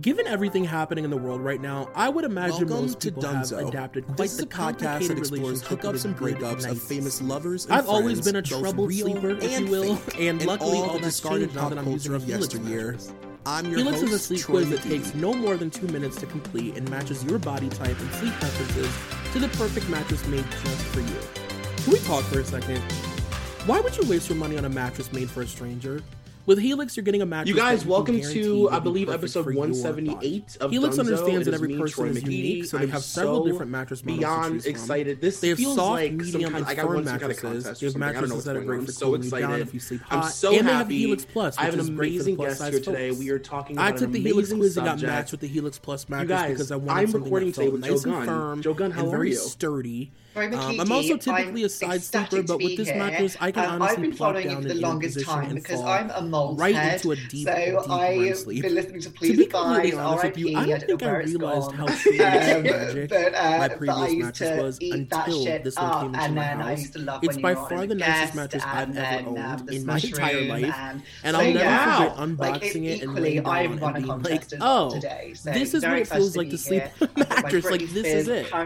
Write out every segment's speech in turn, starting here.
Given everything happening in the world right now, I would imagine Welcome most people have adapted quite This is the a podcast that explores hookups and breakups of famous lovers and I've always been a troubled sleeper, if you will, fake, and luckily all all that's changed now that I'm using of yesteryear. I'm your Helix is a sleep Troy quiz that takes no more than two minutes to complete and matches your body type and sleep preferences to the perfect mattress made just for you. Can we talk for a second? Why would you waste your money on a mattress made for a stranger? With Helix, you're getting a mattress. You guys, you welcome to, I believe, episode 178 of Helix Dunzo. understands It that every me, person Troy is McGee. unique, so they I'm have several so different mattress models beyond to choose from. excited. This They have feels soft, like some medium, kind, and I got firm one some kind of mattresses. contest They have. I don't mattresses that are great for so you down excited. if you sleep I'm so and they have. Helix Plus, I have an is great for the amazing guest here today. We are talking I took the Helix quiz that got matched with the Helix Plus mattress because I wanted I'm something recording that today felt with nice Joe and firm Joe Gunn, how and very sturdy. Um, I'm also typically a side sleeper, but with this mattress, I can um, I've honestly been plop following down for the longest time because I'm a mold right head, into a deep, so deep REM I've sleep. been listening to To Please be Advise, completely honest with you, I don't think I realized how magic but, uh, my previous mattress was until this one came into my house. to It's by far the nicest mattress I've ever um, owned in my entire life, and- I'll never forget unboxing it and laying down I've it and being like, "Oh, this is what it feels like to to sleep on a I've got my mattress. Like this is it." So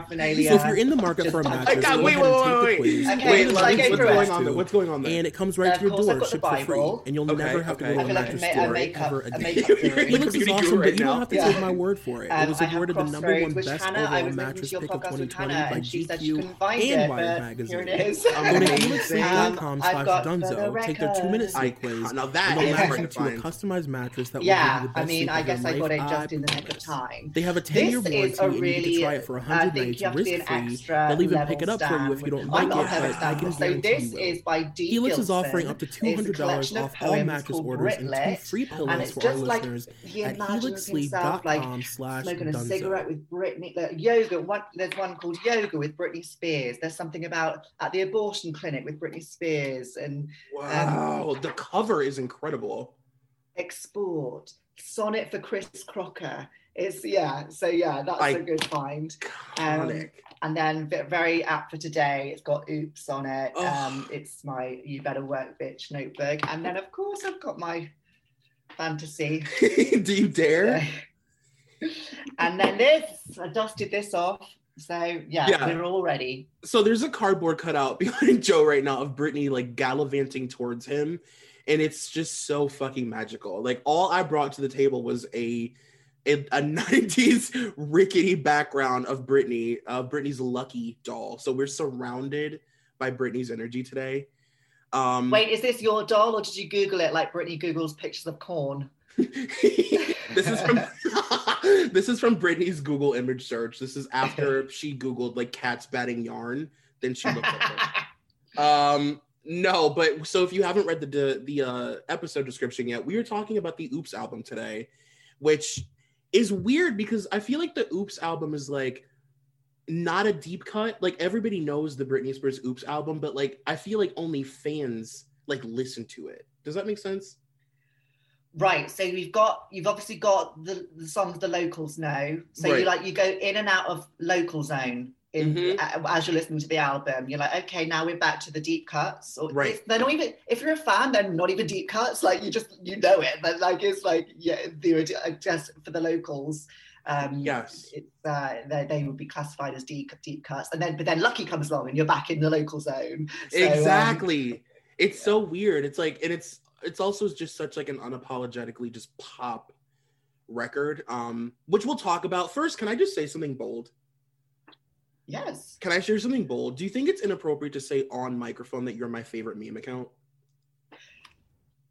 if you're in the market for a Just- mattress, God, go wait, wait, wait, quiz. wait. Okay, Wait, shall let I me- go what's through going on there? What's going on there? And it comes right Of to your door, shipped for free, and you'll Okay, never have to go I to a feel like mattress ma- a store makeup, ever again. makeup You're guru. in Helix is beauty awesome, guru but right you don't have to Yeah. take my word for it. It Um, was awarded the number one best Hannah. Overall mattress pick of 2020 by and she said she GQ and Wired magazine. here it is. Go to Amazing. helixsleep.com I've slash got for dunzo. Take their two-minute sleep quiz, now that and they'll match you to to a customized mattress that will Yeah, give you the I best mean, sleep I of your guess I got it life. just in the nick of time. They have a 10-year warranty, and you really, get to try it for 100 nights you have to be an risk-free. They'll even level pick it up for you if you don't stand. like I'm not it, a heavy but I can so this you is by D. Helix is offering up to $200 off all poems mattress called orders and two free pillows it's for our just like listeners he at imagines himself like helixsleep.com slash smoking a dunzo. cigarette with Britney, like yoga. One, there's one called Yoga with Britney Spears. There's something about at the abortion clinic with Britney Spears and Wow, the cover is incredible. Export Sonnet for Chris Crocker. It's yeah, so yeah, that's a good find. Um, Iconic. And then very apt for today, it's got oops on it. Oh. Um, it's my you better work bitch notebook. And then of course I've got my fantasy. Do you dare? and then this, I dusted this off. So yeah, Yeah. we're all ready. So there's a cardboard cutout behind Joe right now of Britney like gallivanting towards him, and it's just so fucking magical. Like all I brought to the table was a a, a 90s rickety background of Britney, uh, Britney's lucky doll. So we're surrounded by Britney's energy today. Um, Wait, is this your doll or did you Google it like Britney Googles pictures of corn? this is from this is from Britney's Google image search. This is after she Googled like cats batting yarn. Then she looked at it. Um, no, but so if you haven't read the the, the uh, episode description yet, we are talking about the Oops album today, which is weird because I feel like the Oops album is like not a deep cut. Like everybody knows the Britney Spears Oops album, but like I feel like only fans like listen to it. Does that make sense? Right. So you've got you've obviously got the, the songs the locals know. So you Right. like you go in and out of local zone in Mhm. as you're listening to the album. You're like, okay, now we're back to the deep cuts. Or Right. They're not even if you're a fan, they're not even deep cuts. Like you just you know it. But like it's like yeah, the just for the locals. Um, Yes. it's uh, they, they would be classified as deep deep cuts, and then but then Lucky comes along and you're back in the local zone. So, um, exactly. it's so weird. It's like, and it's it's also just such like an unapologetically just pop record. Um, which we'll talk about first. Can I just say something bold? Yes. Can I share something bold? Do you think it's inappropriate to say on microphone that you're my favorite meme account?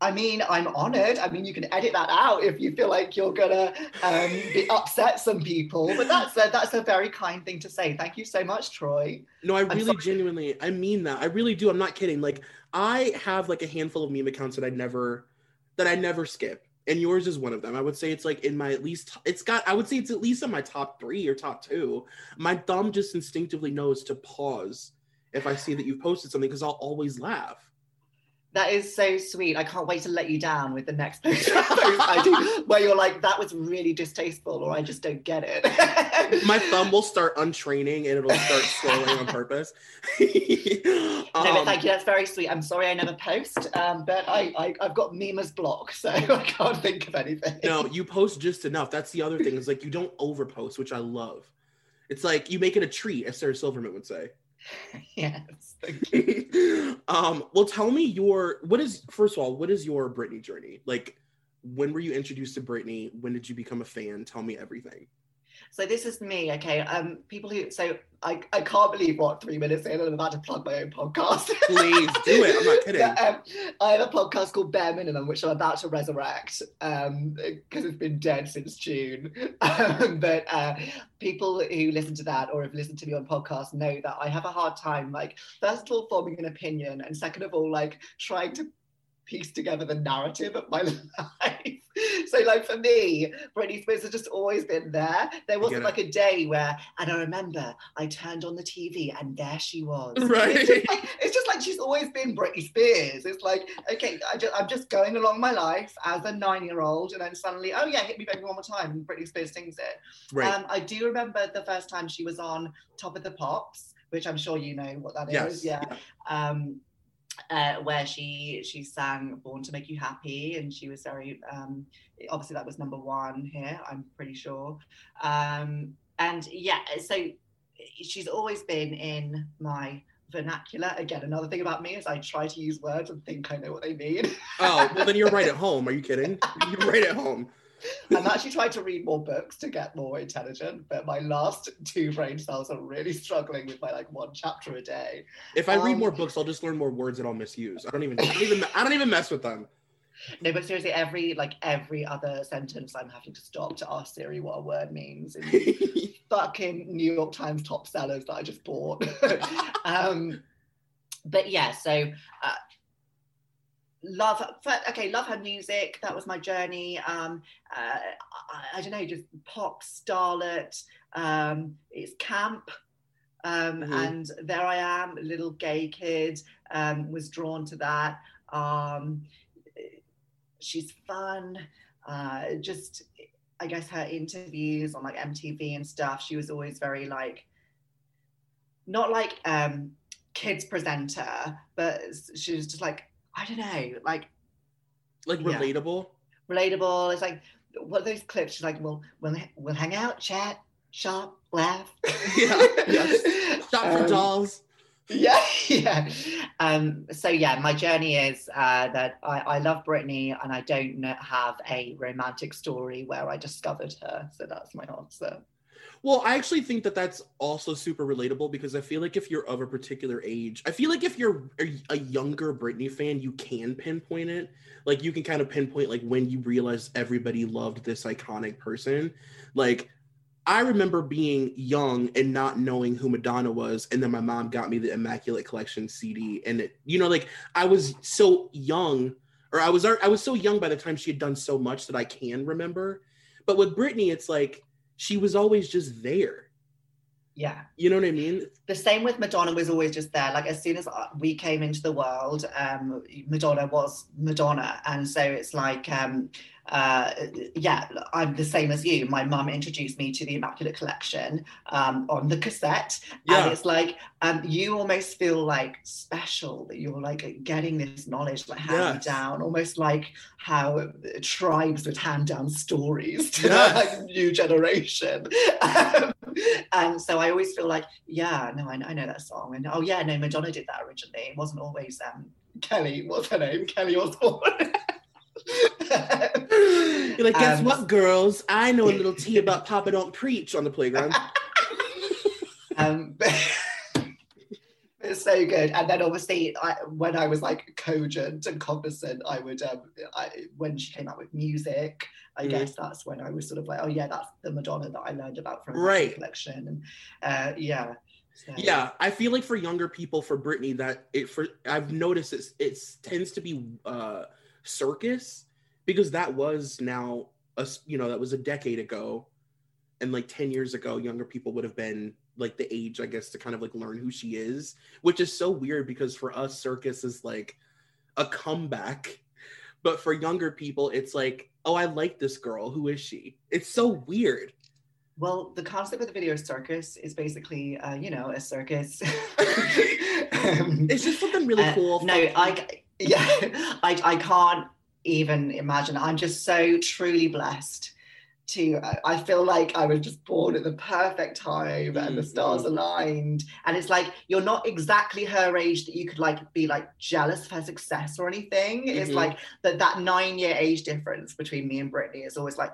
I mean, I'm honored. I mean, you can edit that out if you feel like you're gonna um, be upset some people. But that's a, that's a very kind thing to say. Thank you so much, Troy. No, I really genuinely, I mean that. I really do. I'm not kidding. Like I have like a handful of meme accounts that I never that I never skip. And yours is one of them. I would say it's like in my at least it's got I would say it's at least in my top 3 or top 2. My thumb just instinctively knows to pause if I see that you've posted something because I'll always laugh. That is so sweet. I can't wait to let you down with the next post I do, where you're like, that was really distasteful, or I just don't get it. My thumb will start untraining and it'll start scrolling on purpose. no, Um, thank you. That's very sweet. I'm sorry I never post, um, but I, I I've got memers block, so I can't think of anything. No, you post just enough. That's the other thing. Is like you don't overpost, which I love. It's like you make it a treat, as Sarah Silverman would say. yes. thank um, well, tell me your what is first of all, what is your Britney journey? Like, when were you introduced to Britney? When did you become a fan? Tell me everything. So this is me, okay. Um, people who so I, I can't believe what three minutes in and I'm about to plug my own podcast. Please do it. I'm not kidding. But, um, I have a podcast called Bare Minimum, which I'm about to resurrect um, because it's been dead since June. Um, but uh, people who listen to that or have listened to me on podcasts know that I have a hard time, like first of all, forming an opinion, and second of all, like trying to piece together the narrative of my life. So, like for me, Britney Spears has just always been there. There wasn't like a day where, and I remember I turned on the TV and there she was. Right. It's just like, it's just like she's always been Britney Spears. It's like, okay, I just, I'm just going along my life as a nine-year-old, and then suddenly, oh yeah, hit me baby one more time, and Britney Spears sings it. Right. Um, I do remember the first time she was on Top of the Pops, which I'm sure you know what that is. Yes. Yeah. Um, uh, where she she sang "Born to Make You Happy" and she was very um, obviously that was number one here. I'm pretty sure. Um, and yeah, so she's always been in my vernacular. Again, another thing about me is I try to use words and think I know what they mean. Oh, well then you're right at home. Are you kidding? You're right at home. I'm actually trying to read more books to get more intelligent, but my last two brain cells are really struggling with my like one chapter a day. If I read Um, more books, I'll just learn more words that I'll misuse. I don't even, I don't even, I don't even mess with them. No, but seriously, every like every other sentence, I'm having to stop to ask Siri what a word means. In fucking New York Times top sellers that I just bought. um, but yeah, so uh, love. Okay, love her music. That was my journey. Um, uh, I, I don't know, just pop starlet. Um, it's camp. Um, Mhm. And there I am, a little gay kid, um, was drawn to that. Um, she's fun. Uh, just, I guess her interviews on like MTV and stuff, she was always very like, not like um, kids presenter, but she was just like, I don't know, like Like Yeah. relatable. relatable. It's like what are those clips? She's like, "We'll we'll we'll hang out, chat, shop, laugh." Yeah, yes. Shop for Um, dolls. Yeah, yeah. Um, so yeah, my journey is uh, that I, I love Britney, and I don't have a romantic story where I discovered her. So that's my answer. Well, I actually think that that's also super relatable because I feel like if you're of a particular age, I feel like if you're a, younger Britney fan, you can pinpoint it. Like you can kind of pinpoint like when you realize everybody loved this iconic person. Like I remember being young and not knowing who Madonna was, and then my mom got me the Immaculate Collection CD, and it, you know, like I was so young, or I was I was so young by the time she had done so much that I can remember. But with Britney, it's like she was always just there. Yeah. You know what I mean? The same with Madonna was always just there. Like as soon as we came into the world, um, Madonna was Madonna, and so it's like um, uh, yeah, I'm the same as you. My mum introduced me to the Immaculate Collection um, on the cassette, yeah. and it's like um, you almost feel like special that you're like getting this knowledge like handed yes. down, almost like how tribes would hand down stories to yes. the like, new generation. Um, and so I always feel like, yeah, no, I, I, know that song, and oh yeah, no, Madonna did that originally. It wasn't always um, Kelly. What's her name? Kelly Osbourne. You're like, guess um, what, girls? I know a little tea about Papa Don't Preach on the playground. um, it's so good. And then obviously, I, when I was like cogent and cognizant, I would, um, I, when she came out with music, I mm. guess that's when I was sort of like, oh yeah, that's the Madonna that I learned about from right collection, and uh, yeah. So. Yeah, I feel like for younger people, for Britney, that it for I've noticed it's it tends to be uh circus because that was now a you know that was a decade ago. And like 10 years ago younger people would have been like the age i guess to kind of like learn who she is which is so weird because for us circus is like a comeback. But for younger people it's like oh i like this girl. Who is she? It's so weird. Well, the concept of the video circus is basically, uh, you know, a circus. um, it's just something really uh, cool. No, I, yeah, I, I can't even imagine. I'm just so truly blessed to I feel like I was just born at the perfect time and the stars mm-hmm. aligned. And it's like you're not exactly her age that you could like be like jealous of her success or anything. Mm-hmm. It's like that that nine year age difference between me and Britney is always like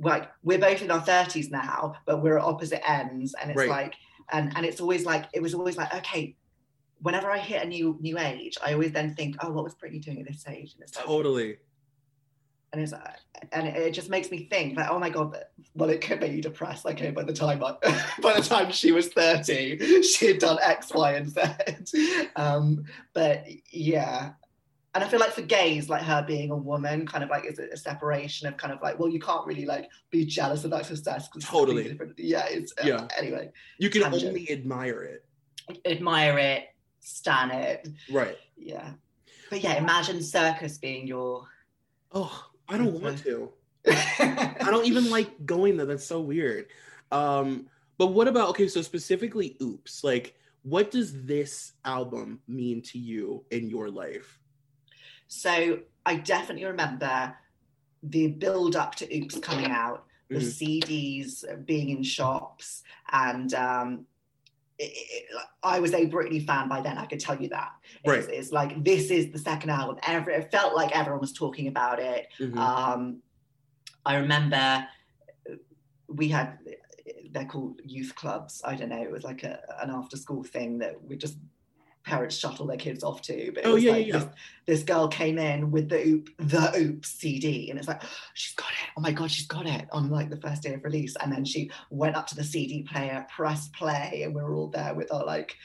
like we're both in our 30s now, but we're at opposite ends. And it's right. like and and it's always like it was always like, okay, whenever I hit a new new age, I always then think, oh, what was Britney doing at this age? And it's like, totally. And it's and it just makes me think like, oh my god, well, it could make you depressed. Like, okay, by the time I, by the time she was thirty, she had done X, Y, and Z. Um, but yeah, and I feel like for gays, like her being a woman, kind of like is a separation of kind of like, well, you can't really like be jealous of that success. Totally. Yeah. It's uh, yeah. Anyway, you can tangent. only admire it. Admire it, stan it. Right. Yeah. But yeah, imagine circus being your. Oh, I don't want to. I don't even like going there. That's so weird. Um, but what about okay? So specifically, oops. Like, what does this album mean to you in your life? So I definitely remember the build up to Oops coming out, the mm-hmm. CDs being in shops, and um, it, it, I was a Britney fan by then. I could tell you that. Right. It's, it's like this is the second album. Every it felt like everyone was talking about it. Mm-hmm. Um, I remember we had they're called youth clubs. I don't know. It was like a, an after school thing that we just parents shuttle their kids off to. But it oh, was yeah, like yeah. This, this, girl came in with the Oop, the Oop CD, and it's like, oh, she's got it. Oh my god, she's got it on like the first day of release. And then she went up to the CD player, pressed play, and we were all there with our like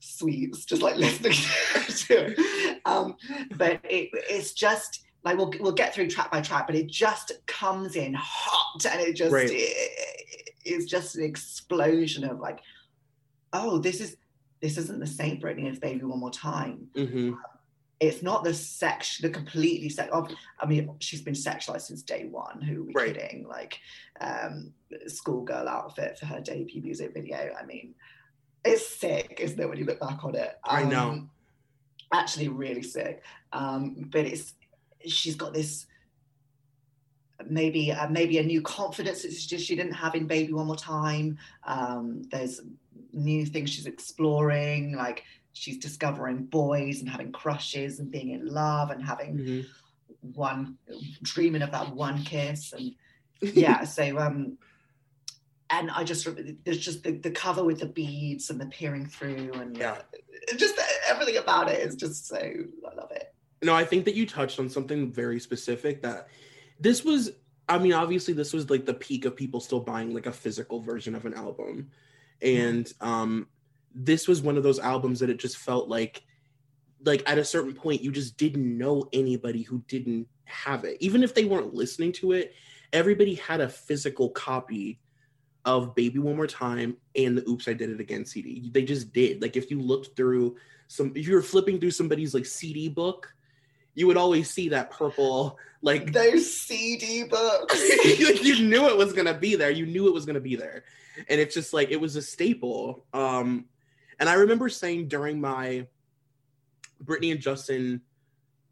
sweets, just like listening to it. Um, but it, it's just like we'll we'll get through track by track, but it just comes in hot, and it just right. it, it's just an explosion of like, oh, this is this isn't the same Britney as Baby One More Time. Mm-hmm. It's not the sex, the completely sex. Of, I mean, she's been sexualized since day one. Who are we right. kidding? Like, um, schoolgirl outfit for her debut music video. I mean, it's sick, isn't it? When you look back on it, um, I know. Actually, really sick. Um, but it's she's got this maybe uh, maybe a new confidence that she didn't have in Baby One More Time. Um, there's new things she's exploring, like she's discovering boys and having crushes and being in love and having mm-hmm. one dreaming of that one kiss and yeah. so um, and I just there's just the, the cover with the beads and the peering through and yeah, just everything about it is just so I love it. No, I think that you touched on something very specific that this was I mean, obviously this was like the peak of people still buying like a physical version of an album. And um this was one of those albums that it just felt like like at a certain point you just didn't know anybody who didn't have it. Even if they weren't listening to it, everybody had a physical copy of Baby One More Time and the Oops I Did It Again CD. They just did. Like if you looked through some if you were flipping through somebody's like CD book, you would always see that purple like those CD books. you knew it was gonna be there. You knew it was gonna be there. And it's just like it was a staple. Um and I remember saying during my Britney and Justin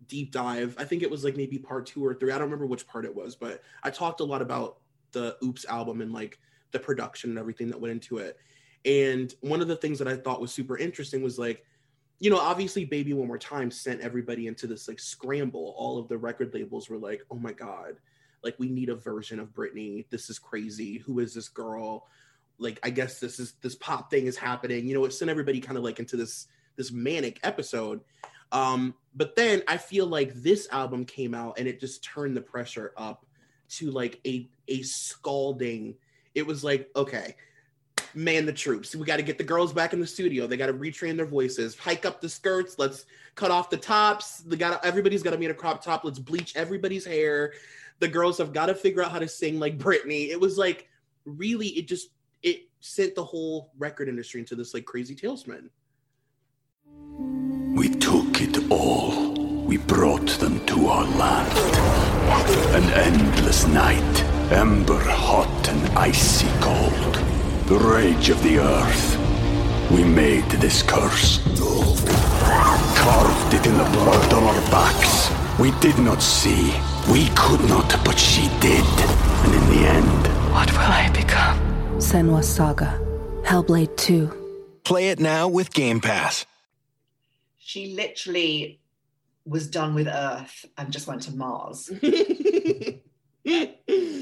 deep dive, I think it was like maybe part two or three. I don't remember which part it was, but I talked a lot about the Oops album and like the production and everything that went into it. And one of the things that I thought was super interesting was like, you know, obviously Baby One More Time sent everybody into this like scramble. All of the record labels were like, oh my God, like we need a version of Britney. This is crazy. Who is this girl? Like, I guess this is this pop thing is happening. You know, it sent everybody kind of like into this this manic episode. Um, but then I feel like this album came out and it just turned the pressure up to like a a scalding. It was like, okay, man the troops. We got to get the girls back in the studio. They got to retrain their voices, hike up the skirts. Let's cut off the tops. They got everybody's got to be in a crop top. Let's bleach everybody's hair. The girls have got to figure out how to sing like Britney. It was like really, it just it sent the whole record industry into this like crazy tailspin. We took it all. We brought them to our land. An endless night, ember hot and icy cold. The rage of the earth. We made this curse. Carved it in the blood on our backs. We did not see. We could not, but she did. And in the end, what will I become? Senua's Saga. Hellblade 2. Play it now with Game Pass. She literally was done with Earth and just went to Mars.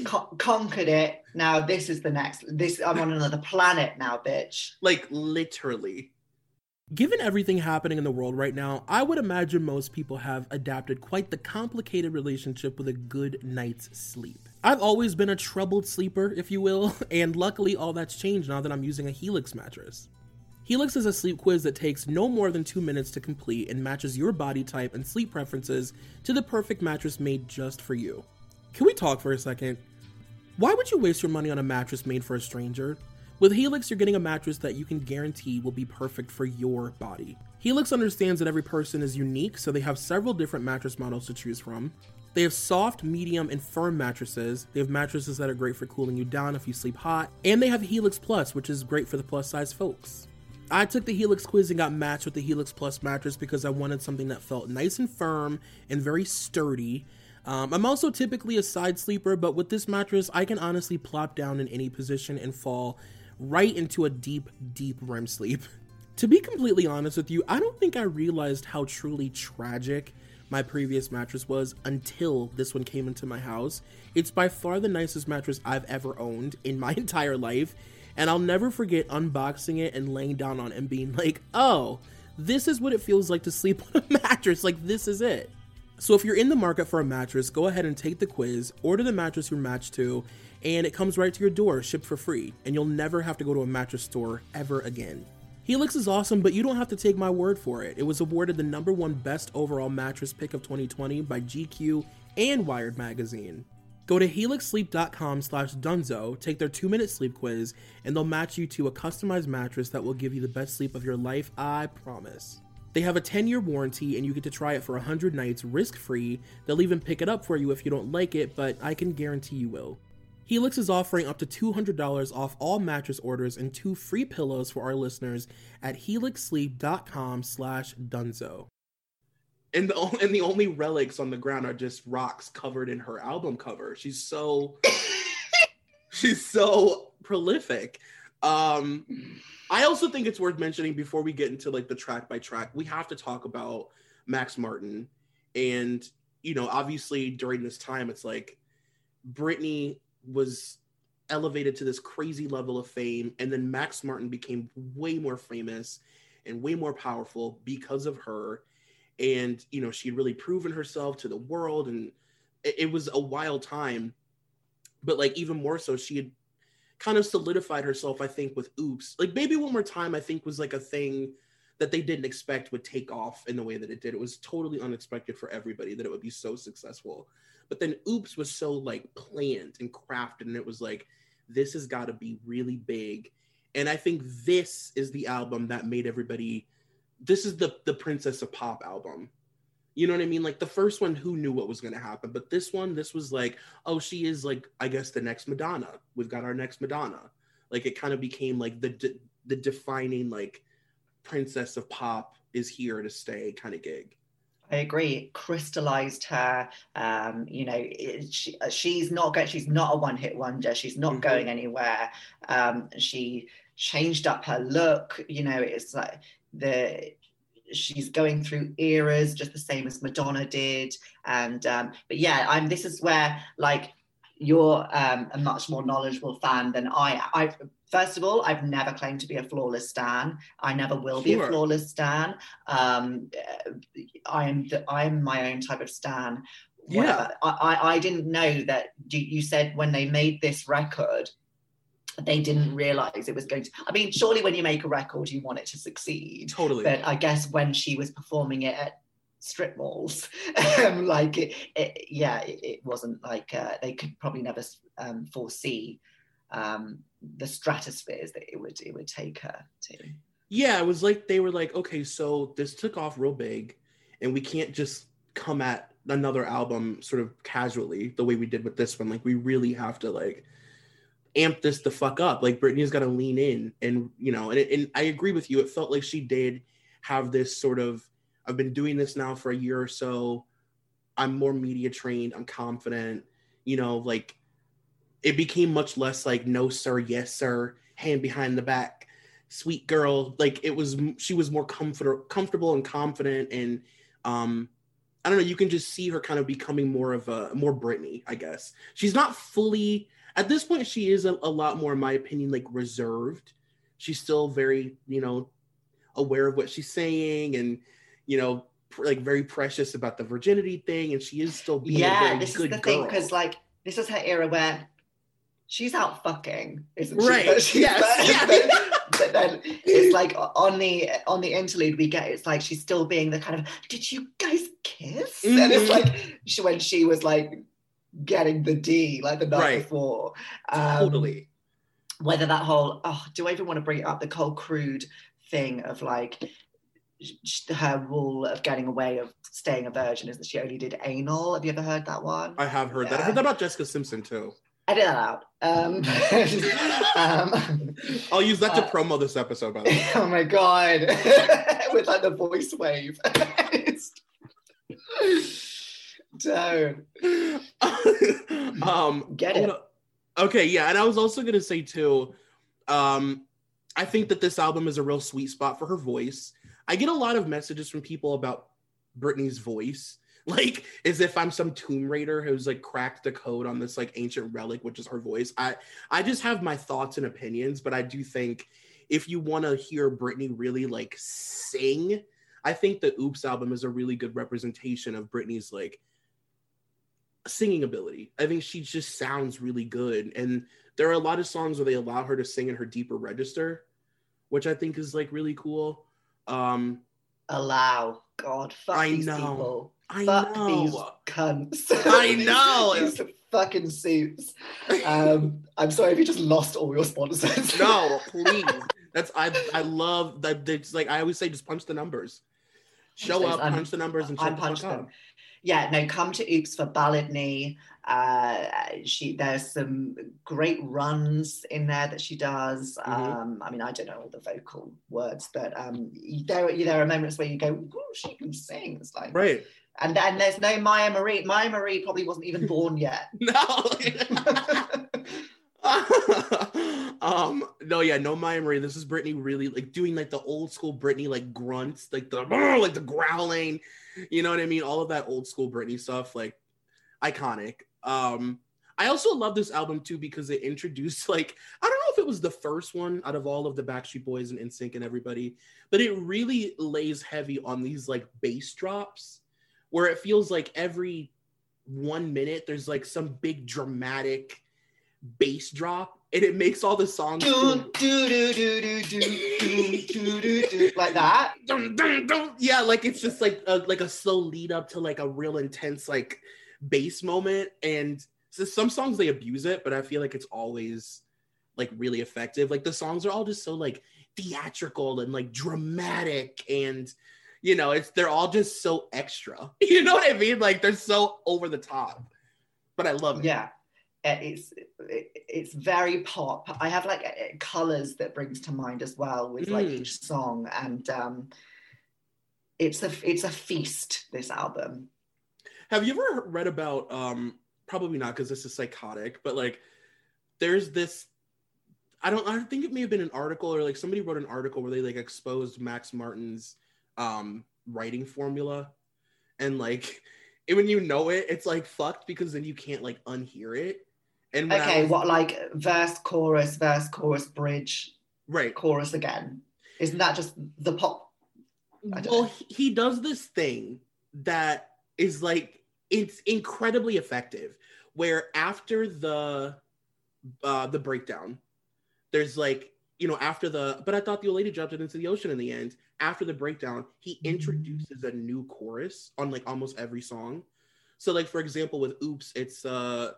Con- conquered it. Now this is the next. This I'm on another planet now, bitch. Like literally. Given everything happening in the world right now, I would imagine most people have adapted quite the complicated relationship with a good night's sleep. I've always been a troubled sleeper, if you will, and luckily all that's changed now that I'm using a Helix mattress. Helix is a sleep quiz that takes no more than two minutes to complete and matches your body type and sleep preferences to the perfect mattress made just for you. Can we talk for a second? Why would you waste your money on a mattress made for a stranger? With Helix, you're getting a mattress that you can guarantee will be perfect for your body. Helix understands that every person is unique, so they have several different mattress models to choose from. They have soft, medium, and firm mattresses. They have mattresses that are great for cooling you down if you sleep hot. And they have Helix Plus, which is great for the plus size folks. I took the Helix quiz and got matched with the Helix Plus mattress because I wanted something that felt nice and firm and very sturdy. Um, I'm also typically a side sleeper, but with this mattress, I can honestly plop down in any position and fall right into a deep, deep REM sleep. to be completely honest with you, I don't think I realized how truly tragic my previous mattress was until this one came into my house. It's by far the nicest mattress I've ever owned in my entire life, and I'll never forget unboxing it and laying down on it and being like, oh, this is what it feels like to sleep on a mattress. Like, this is it. So, if you're in the market for a mattress, go ahead and take the quiz, order the mattress you're matched to, and it comes right to your door, shipped for free, and you'll never have to go to a mattress store ever again. Helix is awesome, but you don't have to take my word for it. It was awarded the number one best overall mattress pick of 2020 by GQ and Wired Magazine. Go to helixsleep.com slash dunzo, take their two minute sleep quiz, and they'll match you to a customized mattress that will give you the best sleep of your life, I promise. They have a 10 year warranty and you get to try it for 100 nights risk free. They'll even pick it up for you if you don't like it, but I can guarantee you will. Helix is offering up to $200 off all mattress orders and two free pillows for our listeners at helixsleep.com slash dunzo. And the, and the only relics on the ground are just rocks covered in her album cover. She's so she's so prolific. Um I also think it's worth mentioning before we get into like the track by track, we have to talk about Max Martin. And, you know, obviously during this time, it's like Britney was elevated to this crazy level of fame. And then Max Martin became way more famous and way more powerful because of her. And, you know, she had really proven herself to the world. And it, it was a wild time. But like even more so, she had kind of solidified herself, I think, with Oops. Like Baby One More Time, I think was like a thing that they didn't expect would take off in the way that it did. It was totally unexpected for everybody that it would be so successful. But then Oops was so like planned and crafted, and it was like, this has got to be really big. And I think this is the album that made everybody. This is the the Princess of Pop album. You know what I mean? Like the first one, who knew what was going to happen? But this one, this was like, oh, she is like, I guess the next Madonna. We've got our next Madonna. Like it kind of became like the de- the defining like Princess of Pop is here to stay kind of gig. I agree. Crystallized her. Um, you know, it, she, uh, she's not going. She's not a one-hit wonder. She's not mm-hmm. going anywhere. Um, she changed up her look. You know, it's like the she's going through eras just the same as Madonna did. And um, but yeah, I'm. This is where like you're um, a much more knowledgeable fan than I. I first of all, I've never claimed to be a flawless stan. I never will be a flawless stan. Um, I am the, I am my own type of stan. Yeah, I, I didn't know that. You said when they made this record, they didn't realize it was going to. I mean, surely when you make a record, you want it to succeed. Totally. But I guess when she was performing it at strip malls. um, like, it, it, yeah, it, it, wasn't like uh, they could probably never um, foresee um, the stratospheres that it would it would take her to. Yeah, it was like they were like, okay, so this took off real big, and we can't just come at another album sort of casually the way we did with this one. Like, we really have to like amp this the fuck up. Like, Britney's got to lean in, and you know, and, and I agree with you. It felt like she did have this sort of I've been doing this now for a year or so. I'm more media trained. I'm confident. You know, like it became much less like no sir, yes sir, hand behind the back, sweet girl. Like it was, she was more comfort, comfortable and confident, and um, I don't know. You can just see her kind of becoming more of a more Britney, I guess. She's not fully at this point. She is a, a lot more, in my opinion, like reserved. She's still very, you know, aware of what she's saying and you know, pr- like very precious about the virginity thing, and she is still being yeah. this is the girl. thing because like this is her era where she's out fucking, isn't she? Right. She's yes. But, but then it's like on the on the interlude we get it's like she's still being the kind of did you guys kiss? Mm-hmm. And it's like she, when she was like getting the D like the night right. before. Um, totally. Whether that whole oh, do I even want to bring it up the cold crude thing of like her rule of getting away of staying a virgin is that she only did anal. Have you ever heard that one? I have heard yeah. that. I heard that about Jessica Simpson too. I did that out. Um, um, I'll use that to uh, promo this episode. By the way. Oh my god, with like the voice wave. Don't. um, Get it. Okay, yeah, and I was also gonna say too. Um, I think that this album is a real sweet spot for her voice. I get a lot of messages from people about Britney's voice, like as if I'm some Tomb Raider who's like cracked the code on this like ancient relic, which is her voice. I I just have my thoughts and opinions, but I do think if you want to hear Britney really like sing, I think the Oops album is a really good representation of Britney's like singing ability. I think she just sounds really good. And there are a lot of songs where they allow her to sing in her deeper register, which I think is like really cool. Um, Allow God, fuck I these know. people. I fuck know. these cunts. I know. these fucking suits. Um, I'm sorry if you just lost all your sponsors. no, please. That's I. I love that. It's like I always say, just punch the numbers. Show up, punch the numbers, and shut punch them. Up yeah, no, come to Oops for Ballad Knee. Uh, she there's some great runs in there that she does. Mm-hmm. Um, I mean, I don't know all the vocal words, but um, there there are moments where you go, she can sing." It's like right. And then there's no Myah Marie. Myah Marie probably wasn't even born yet. no. um no yeah no Myah Marie this is Britney really like doing like the old school Britney like grunts like the like the growling you know what I mean all of that old school Britney stuff like iconic um I also love this album too because it introduced like I don't know if it was the first one out of all of the Backstreet Boys and NSYNC and everybody but it really lays heavy on these like bass drops where it feels like every one minute there's like some big dramatic bass drop and it makes all the songs like that yeah like it's just like a, like a slow lead up to like a real intense like bass moment and so some songs they abuse it but i feel like it's always like really effective like the songs are all just so like theatrical and like dramatic and you know, it's they're all just so extra. You know what I mean? Like they're so over the top. But I love it. Yeah. Uh, It's it's very pop. I have like uh, colors that brings to mind as well with like Mm. each song, and um, it's a it's a feast. This album. Have you ever read about um probably not because this is psychotic, but like there's this I don't I think it may have been an article or like somebody wrote an article where they like exposed Max Martin's um writing formula and like when you know it, it's like fucked because then you can't like unhear it. And Okay, was- what like verse, chorus, verse, chorus, bridge, right chorus again? Isn't that just the pop? Well know. he does this thing that is like it's incredibly effective where after the uh the breakdown there's like you know after the but i thought the old lady dropped it into the ocean in the end after the breakdown he introduces a new chorus on like almost every song. So like for example with oops it's uh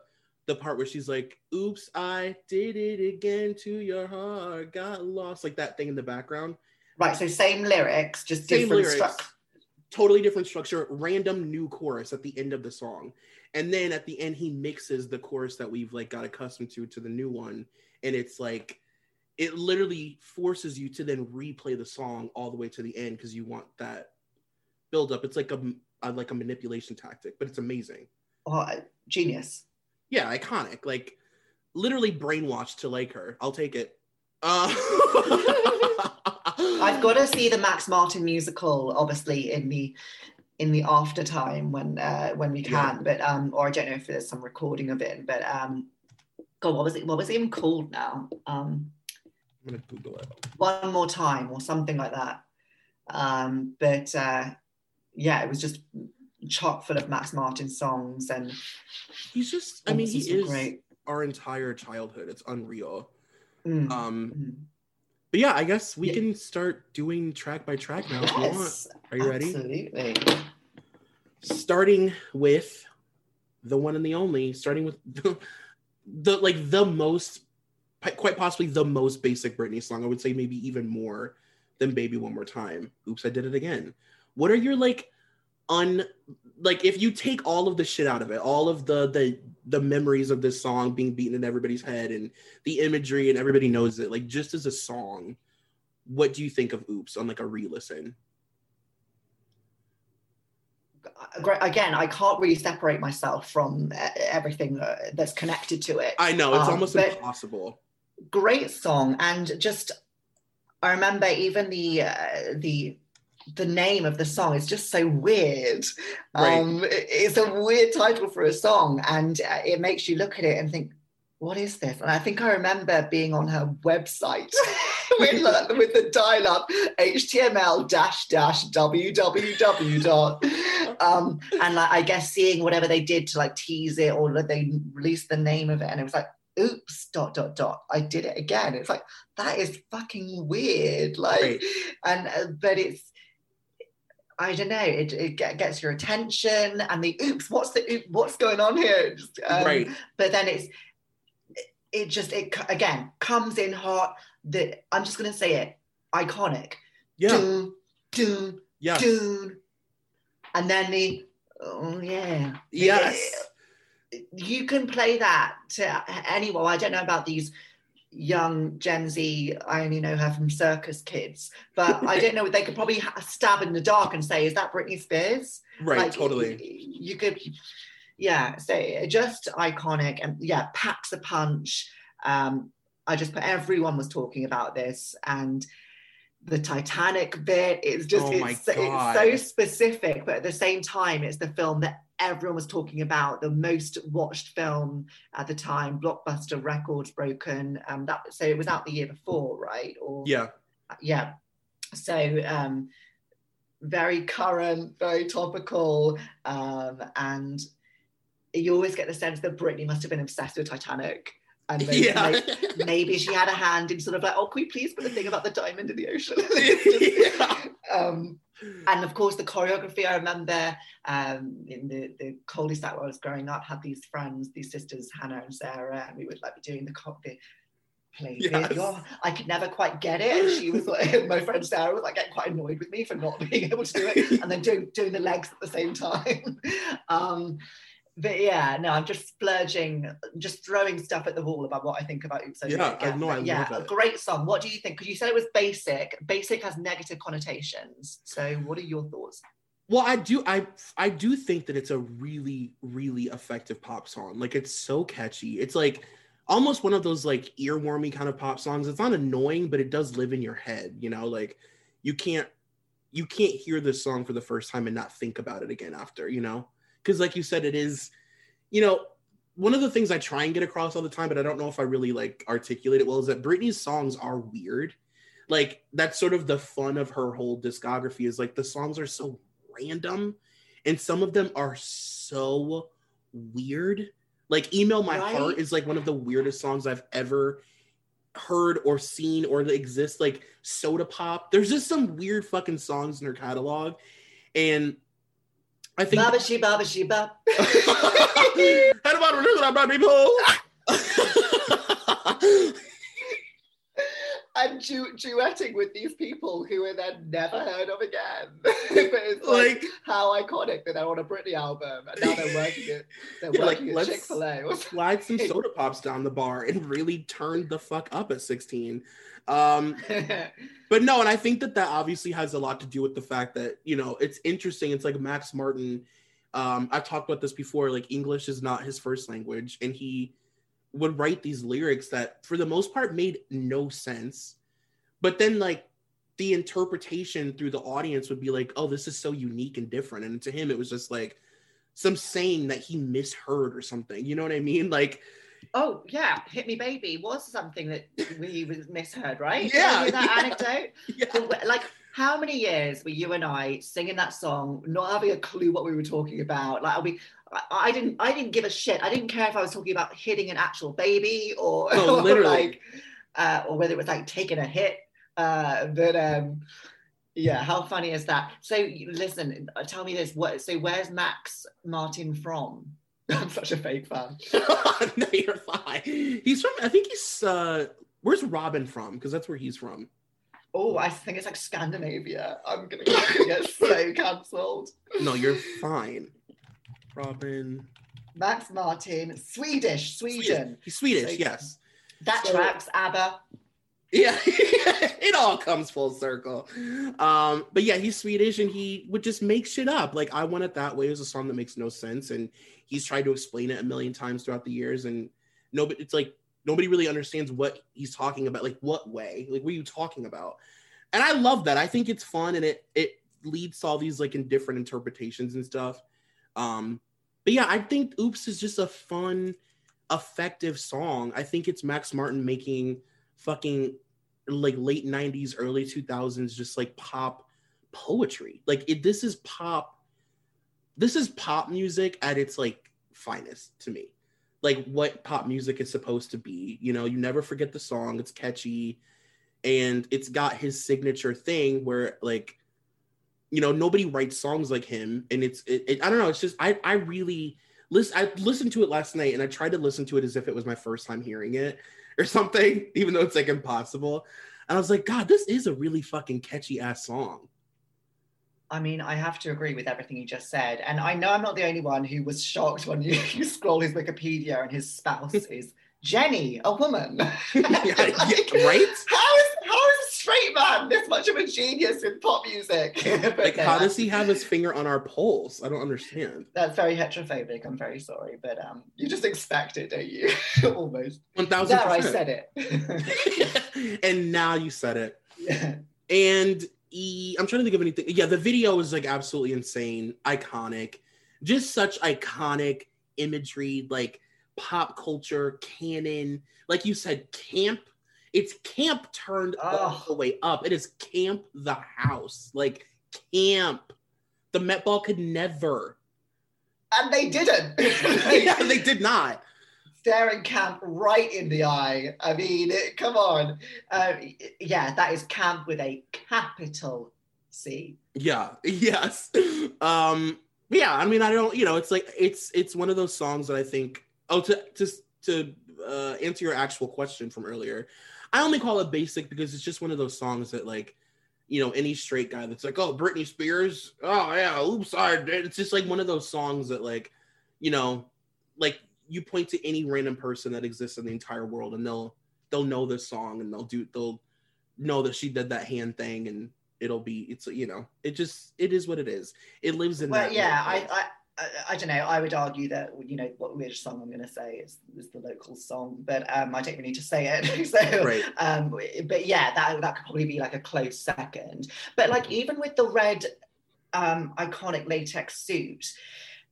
the part where she's like oops i did it again to your heart got lost like that thing in the background. Right, so same lyrics, just same different lyrics, structure. totally different structure, random new chorus at the end of the song, and then at the end he mixes the chorus that we've like got accustomed to to the new one, and it's like it literally forces you to then replay the song all the way to the end because you want that build up. It's like a, a like a manipulation tactic, but it's amazing. Oh, genius. Yeah, iconic. Like literally brainwashed to like her. I'll take it. Uh, I've got to see the Max Martin musical, obviously in the in the after time when uh, when we Yeah. can. But um, or I don't know if there's some recording of it. But um, God, what was it? What was it even called now? Um, I'm gonna Google it. one more time or something like that. Um, but uh, yeah, it was just chock full of Max Martin songs and He's just, I mean, he is great. our entire childhood. It's unreal. Mm, Um, mm. but yeah, I guess we Yeah. can start doing track by track now if you want. Are you ready? Absolutely. Starting with the one and the only, starting with the, the like the most, quite possibly the most basic Britney song. I would say maybe even more than Baby One More Time. Oops, I did it again. What are your like un like if you take all of the shit out of it, all of the the the memories of this song being beaten in everybody's head and the imagery and everybody knows it, like just as a song, what do you think of Oops on like a re-listen? Again, I can't really separate myself from uh, everything uh, that's connected to it. I know it's Um, almost impossible. Great song and just i remember even the uh, the the name of the song is just so weird Right. um it's a weird title for a song and uh, it makes you look at it and think what is this and i think i remember being on her website with, the- with the dial-up html dash dash www dot um and like i guess seeing whatever they did to like tease it or they released the name of it and it was like oops dot dot dot i did it again it's like that is fucking weird like Right. and uh, but it's i don't know it, it get- gets your attention and the oops what's the oop, what's going on here Just, um, right. but then it's it, just it again comes in hot that i'm just gonna say it iconic Yeah. Dun, dun, Yeah. dun. and then the oh yeah Yes. You can play that to anyone. I don't know about these young Gen Z. I only know her from Circus Kids, but I don't know. They could probably stab in the dark and say, "Is that Britney Spears?" Right, Like, totally. y- You could, yeah. So just iconic and yeah, packs a punch. Um, I just put everyone was talking about this and. The Titanic bit is just oh it's, it's, so specific, but at the same time, it's the film that everyone was talking about, the most watched film at the time, blockbuster records broken. Um, that so it was out the year before, right? Or Yeah. yeah. So um, very current, very topical, um, and you always get the sense that Britney must have been obsessed with Titanic. And maybe, Yeah. maybe, maybe she had a hand in sort of like, oh, can we please put the thing about the diamond in the ocean? yeah. um, and of course, the choreography. I remember um, in the the cul-de-sac where I was growing up, had these friends, these sisters, Hannah and Sarah, and we would like be doing the, co- the. Yes. I could never quite get it. And she was like, my friend Sarah was like getting quite annoyed with me for not being able to do it and then doing doing the legs at the same time. um, but yeah, no, I'm just splurging, just throwing stuff at the wall about what I think about Oops, I Yeah, I know, I yeah, a great song. What do you think? Because you said it was basic. Basic has negative connotations. So what are your thoughts? Well, I do I I do think that it's a really really effective pop song. Like it's so catchy. It's like almost one of those like earwormy kind of pop songs. It's not annoying, but it does live in your head, you know? Like you can't you can't hear this song for the first time and not think about it again after, you know? Cuz like you said it is you know, one of the things I try and get across all the time, but I don't know if I really like articulate it well, is that Britney's songs are weird. Like that's sort of the fun of her whole discography is like the songs are so random and some of them are so weird. Like Email My Right. Heart is like one of the weirdest songs I've ever heard or seen or that exist. Like Soda Pop. There's just some weird fucking songs in her catalog. And I think Baba she baba she baba. How about religion about people? And du- duetting with these people who are then never heard of again. but it's like, Like- how iconic that they're on a Britney album and now they're working at they're Yeah, like, at let's- Chick Fil A. slide some soda pops down the bar and really turn the fuck up at 16 um but no and i think that that obviously has a lot to do with the fact that you know it's interesting it's like max martin um i've talked about this before like english is not his first language and he would write these lyrics that for the most part made no sense but then like the interpretation through the audience would be like oh this is so unique and different and to him it was just like some saying that he misheard or something you know what i mean like oh yeah, Hit Me Baby was something that we was misheard, right? Yeah, that yeah. anecdote. yeah. Like how many years were you and I singing that song, not having a clue what we were talking about? Like we I, I didn't I didn't give a shit. I didn't care if I was talking about hitting an actual baby or, No, or like uh, or whether it was like taking a hit. Uh, but um yeah, how funny is that? So listen, tell me this. What so where's Max Martin from? I'm such a fake fan. no, you're fine. He's from. I think he's. uh Where's Robin from? Because that's where he's from. Oh, I think it's like Scandinavia. I'm gonna get so cancelled. No, you're fine. Robin. Max Martin, Swedish, Sweden. He's Swedish. So- yes. That So- tracks ABBA. Yeah, it all comes full circle. Um, but yeah, he's Swedish and he would just make shit up. Like I Want It That Way is a song that makes no sense, and he's tried to explain it a million times throughout the years, and nobody it's like nobody really understands what he's talking about. Like what way? Like what are you talking about? And I love that. I think it's fun and it it leads to all these like in different interpretations and stuff. Um, but yeah, I think Oops is just a fun, effective song. I think it's Max Martin making fucking like late 90s early 2000s just like pop poetry like it, this is pop this is pop music at its like finest to me like what pop music is supposed to be you know? You never forget the song it's catchy and it's got his signature thing where like you know nobody writes songs like him and it's it, it- i don't know it's just i i really listen i listened to it last night and i tried to listen to it as if it was my first time hearing it or something even though it's like impossible and i was like god this is a really fucking catchy ass song I mean, I have to agree with everything you just said. And I know I'm not the only one who was shocked when you, you scroll his Wikipedia and his spouse is Jenny, a woman. yeah, yeah, right How is how is a straight man this much of a genius in pop music? Like no, how does he have his finger on our pulse i don't understand That's very heterophobic. I'm very sorry, but um, you just expect it, don't you? Almost. 1000 There, I said it. and now you said it yeah. and e, I'm trying to think of anything. Yeah, the video is like absolutely insane, iconic, just such iconic imagery, like pop culture canon. Like you said, camp. It's camp turned all Oh. the way up. It is camp the house, like camp. The Met Ball could never. And they didn't. yeah, they did not. Staring camp right in the eye. I mean, come on. Uh, yeah, that is camp with a capital C. Yeah. Yes. Um. Yeah. I mean, I don't. You know, it's like it's it's one of those songs that I think. Oh, to to to uh, answer your actual question from earlier, I only call it basic because it's just one of those songs that like, you know, any straight guy that's like, oh, Britney Spears, oh yeah, oops, sorry. It's just like one of those songs that like, you know, like you point to any random person that exists in the entire world and they'll they'll know this song and they'll do they'll know that she did that hand thing and it'll be it's you know it just it is what it is it lives in Well, that yeah. I, I, I, I don't know. I would argue that you know what which song I'm going to say is, is the local song, but um, I don't really need to say it. so, Right. um, but yeah, that that could probably be like a close second. But like even with the red um, iconic latex suit,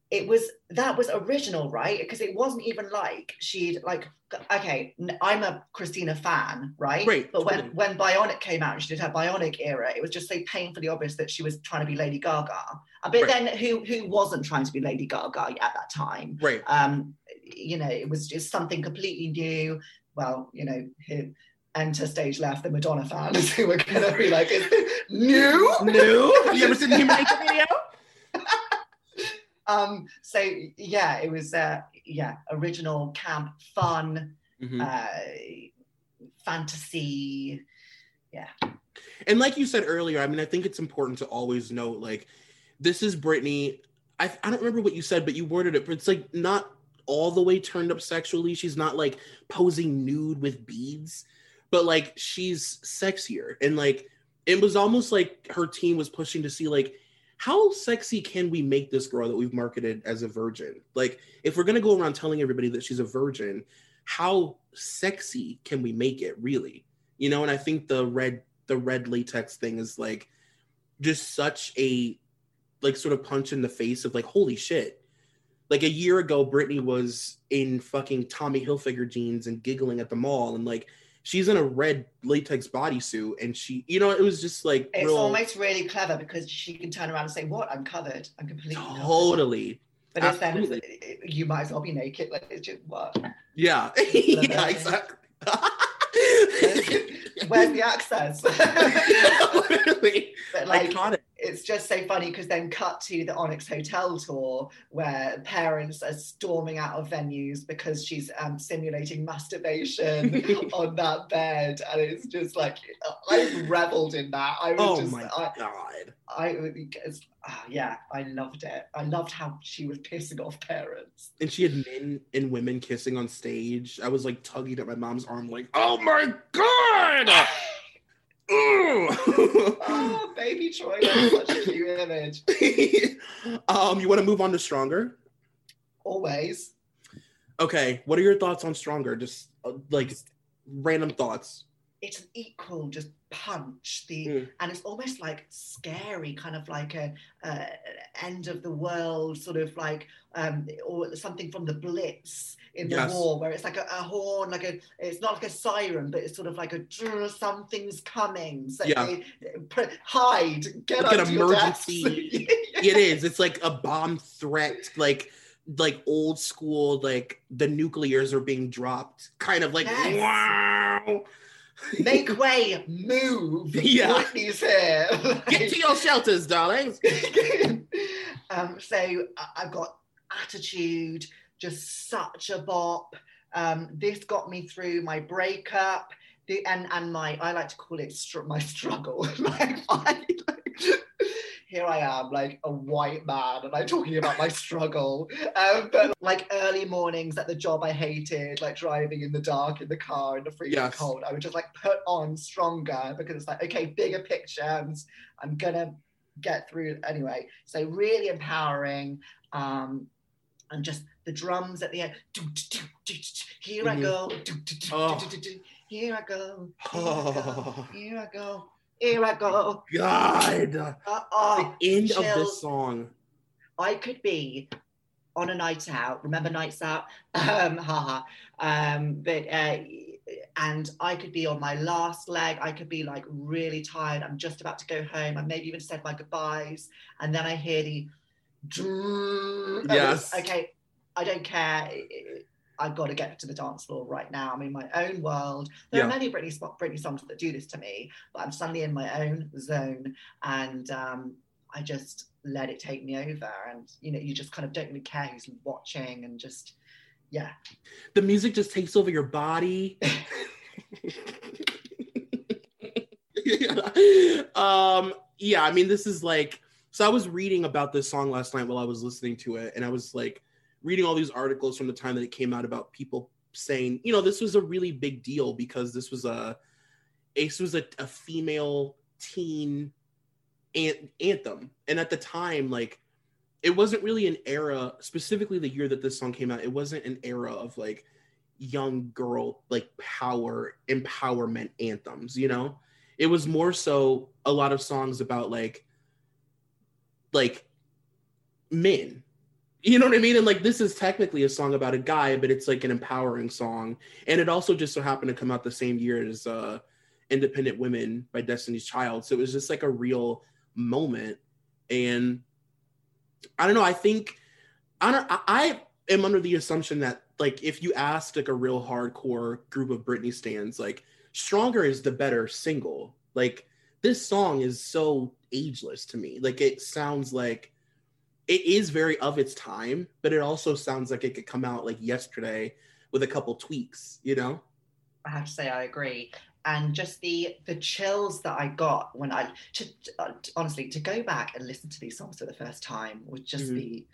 it was that was original, right? Because it wasn't even like she'd like. Okay, i'm a Christina fan, right? Right, But when totally. when Bionic came out and she did her Bionic era, it was just so painfully obvious that she was trying to be Lady Gaga. Uh, But Right. then who who wasn't trying to be Lady Gaga at that time? right Um, you know, it was just something completely new. Well, you know, who enter stage left the Madonna fans who were going to be like, "Is this new? new have you ever seen the human nature video Um, so yeah, it was uh, yeah, original, camp, fun, Mhm. uh, fantasy. Yeah, and like you said earlier i mean i think it's important to always note like this is Britney. I, I don't remember what you said but you worded it but it's like not all the way turned up sexually she's not like posing nude with beads but like she's sexier and like it was almost like her team was pushing to see like how sexy can we make this girl that we've marketed as a virgin? Like if we're to go around telling everybody that she's a virgin how sexy can we make it really? You know and i think the red the red latex thing is like just such a like sort of punch in the face of like holy shit. Like a year ago Britney was in fucking Tommy Hilfiger jeans and giggling at the mall and like she's in a red latex bodysuit and she you know it was just like it's real almost really clever because she can turn around and say, "What? I'm covered. I'm completely covered." totally But it's then Absolutely. you might as well be naked. Like it's just what? yeah yeah exactly Where's the access? Literally. but like iconic it's just so funny because then cut to the Onyx Hotel tour where parents are storming out of venues because she's um, simulating masturbation on that bed, and it's just like I reveled in that. I was oh just, my I, god I ah, yeah, I loved it. I loved how she was pissing off parents. and she had men and women kissing on stage. I was like tugging at my mom's arm, like, "Oh my god!" Ooh. Oh, baby Troy, that's such a cute image. um, you want to move on to Stronger? Always. Okay, what are your thoughts on Stronger? Just uh, like random thoughts. It's an equal just punch the Mm. and it's almost like scary kind of like a, uh end of the world sort of like um or something from the blitz in the Yes. war where it's like a, a horn like a it's not like a siren but it's sort of like a "Drr, something's coming so Yeah. they- pr- hide get Like an emergency. it is. It's like a bomb threat, like like old school, like the nuclears are being dropped. Kind of like Yes. wow. Make way move Yeah. Whitney's here Get to your shelters, darlings. um, so I've got attitude, just such a bop. Um, this got me through my breakup, the and and my I like to call it str- my struggle. like, I, like, here I am, like a white man, and I'm talking about my struggle. Um, but like early mornings at the job I hated, like driving in the dark in the car in the freezing Yes. cold, I would just like put on stronger because it's like okay, bigger picture. I'm, gonna get through anyway. So really empowering. Um, and just the drums at the end. Here I Mhm. go. Oh. Here I go. Here I Oh. go. Here I go. Here I go. God. Uh, oh, the end of this song. I could be on a night out. Remember nights out? Um, haha. Um, but uh, and I could be on my last leg. I could be like really tired. I'm just about to go home. I maybe even said my goodbyes, and then I hear the. Yes. Okay. I don't care. I've got to get to the dance floor right now. I'm in my own world. There are many Britney, Britney songs that do this to me, but I'm suddenly in my own zone, and um, I just let it take me over. And you know, you just kind of don't really care who's watching, and just yeah. The music just takes over your body. um, yeah, I mean, this is like so I was reading about this song last night while I was listening to it, and I was like reading all these articles from the time that it came out about people saying, you know, this was a really big deal because this was a Ace was a, a female teen an- anthem, and at the time, like it wasn't really an era, specifically the year that this song came out. It wasn't an era of like young girl like power empowerment anthems, you know. It was more so a lot of songs about like like men you know what I mean? And like this is technically a song about a guy, but it's like an empowering song. And it also just so happened to come out the same year as uh Independent Women by Destiny's Child. So it was just like a real moment. And I don't know, I think I don't I, I am under the assumption that like if you asked like a real hardcore group of Britney stans, like Stronger is the better single. Like this song is so ageless to me. Like it sounds like it is very of its time, but it also sounds like it could come out like yesterday with a couple tweaks, you know? I have to say I agree. And just the the chills that I got when I to, uh, honestly to go back and listen to these songs for the first time would just Mhm. be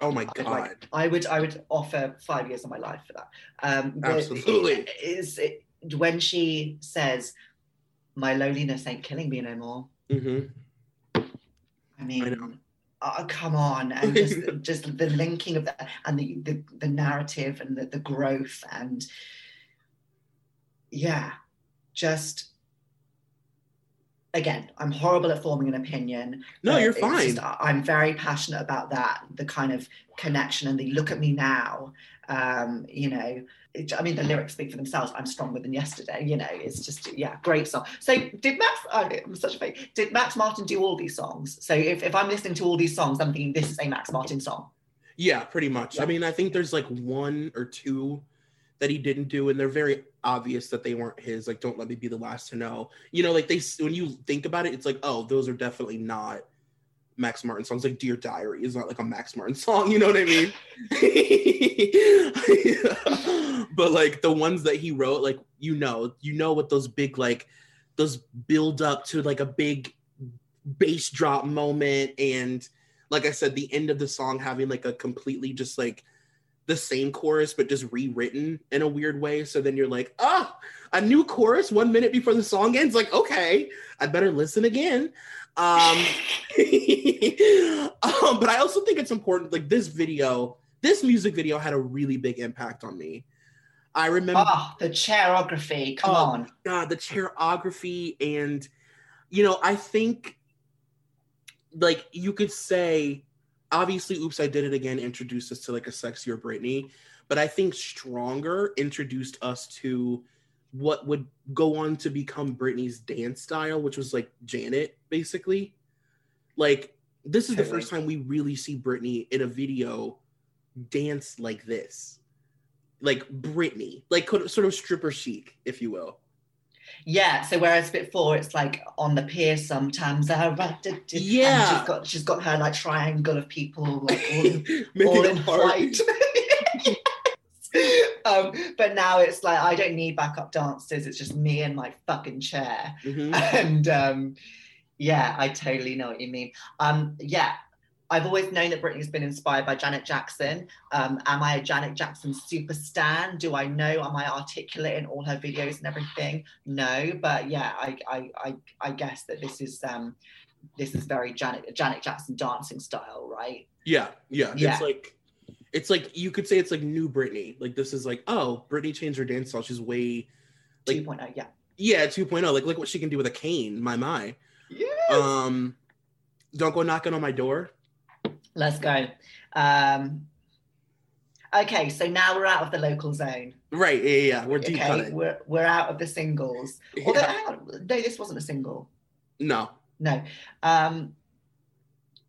Oh my I'd god. like- I would I would offer five years of my life for that. Um, Absolutely. it is it, when she says, "My loneliness ain't killing me no more." hmm I mean, oh, come on, and just just the linking of that and the the, the narrative and the, the growth and yeah, just again, I'm horrible at forming an opinion. No, you're fine. just- I'm very passionate about that, the kind of connection and the look at me now. Um, you know, I mean, the lyrics speak for themselves. I'm stronger than yesterday. You know, it's just yeah, great song. So did Max? oh, I'm such a fake. Did Max Martin do all these songs? So if, if I'm listening to all these songs, I'm thinking this is a Max Martin song. Yeah, pretty much. I mean, I think there's like one or two that he didn't do, and they're very obvious that they weren't his. Like, don't let me be the last to know. You know, like they when you think about it, it's like, oh, those are definitely not Max Martin songs. Like Dear Diary is not like a Max Martin song. You know what I mean? but like the ones that he wrote, like you know, you know what those big like those build up to like a big bass drop moment and like I said, the end of the song having like a completely just like the same chorus but just rewritten in a weird way. So then you're like, oh, a new chorus one minute before the song ends. Like, okay, I'd better listen again. Um, um, but I also think it's important. Like this video, this music video had a really big impact on me. I remember Oh, the choreography. Come Oh, on. God, the choreography and you know, I think like you could say obviously Oops I Did It Again introduced us to like a sexier Britney, but I think Stronger introduced us to what would go on to become Britney's dance style, which was like Janet, basically. Like this is the first time we really see Britney in a video dance like this. Like Britney, like sort of stripper chic, if you will. Yeah. So whereas before it's like on the pier sometimes. uh, ra- da- da- and Yeah. she's got she's got her like triangle of people like all Making all in heart. flight. um, but now it's like I don't need backup dancers. It's just me and my fucking chair. Mhm. And um, yeah, I totally know what you mean. Um, yeah, I've always known that Britney's been inspired by Janet Jackson. Um, am I a Janet Jackson super stan? Do I know? Am I articulate in all her videos and everything? No, but yeah, I I I, I guess that this is um, this is very Janet Janet Jackson dancing style, right? Yeah, yeah, Yeah. It's like it's like you could say it's like new Britney. Like this is like, oh, Britney changed her dance style. She's way like 2.0, yeah. yeah, 2.0. Like look what she can do with a cane. My my. Yes. Um don't go knocking on my door. Let's go. Um, okay, so now we're out of the local zone. Right, yeah, yeah, yeah. We're deep Okay, we're we're out of the singles. Although, Yeah. hang on, no, this wasn't a single. No. No. Um,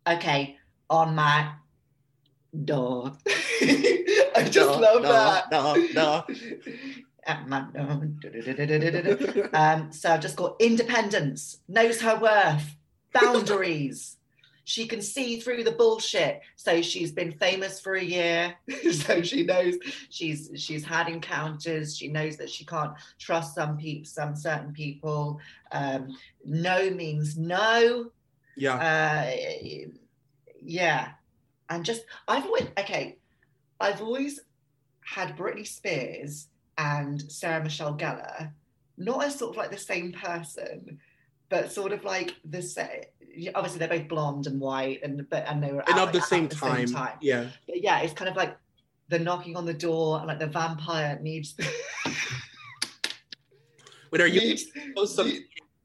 okay, on my door. I just No, love no, that. no, no. At my door. um, so I've just got independence, knows her worth, boundaries. she can see through the bullshit. So she's been famous for a year. so she knows she's she's had encounters. She knows that she can't trust some people, some certain people. Um, no means no. Yeah. Uh, yeah. And just I've always okay. I've always had Britney Spears and Sarah Michelle Gellar, not as sort of like the same person, but sort of like the same. Obviously, they're both blonde and white, and but and they were and of the, same, at the same time. Yeah. But yeah, it's kind of like the knocking on the door, and like the vampire needs. Wait, are you needs-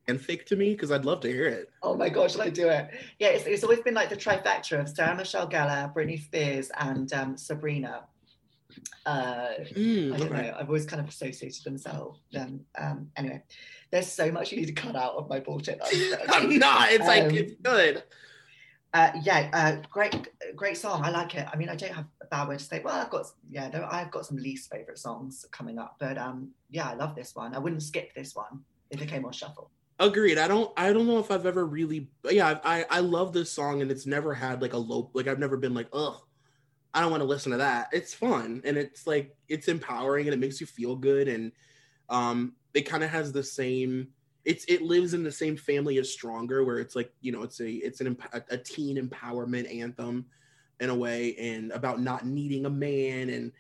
some fanfic to me? Because I'd love to hear it. Oh my gosh, I do it? Yeah, it's, it's always been like the trifecta of Sarah Michelle Gellar, Britney Spears, and um, Sabrina. Uh, Mm, I don't okay. know. I've always kind of associated themselves. Them. Um, anyway, there's so much you need to cut out of my bullshit. I'm not. It's like Um, it's good. Uh, yeah, uh, great, great song. I like it. I mean, I don't have a bad word to say. Well, I've got yeah, there, I've got some least favorite songs coming up, but um, yeah, I love this one. I wouldn't skip this one if it came on shuffle. Agreed. I don't. I don't know if I've ever really. Yeah, I I love this song, and it's never had like a low. Like I've never been like, ugh, I don't want to listen to that. It's fun, and it's like it's empowering, and it makes you feel good, and um, it kind of has the same. It's it lives in the same family as Stronger, where it's like you know, it's a it's an a teen empowerment anthem, in a way, and about not needing a man and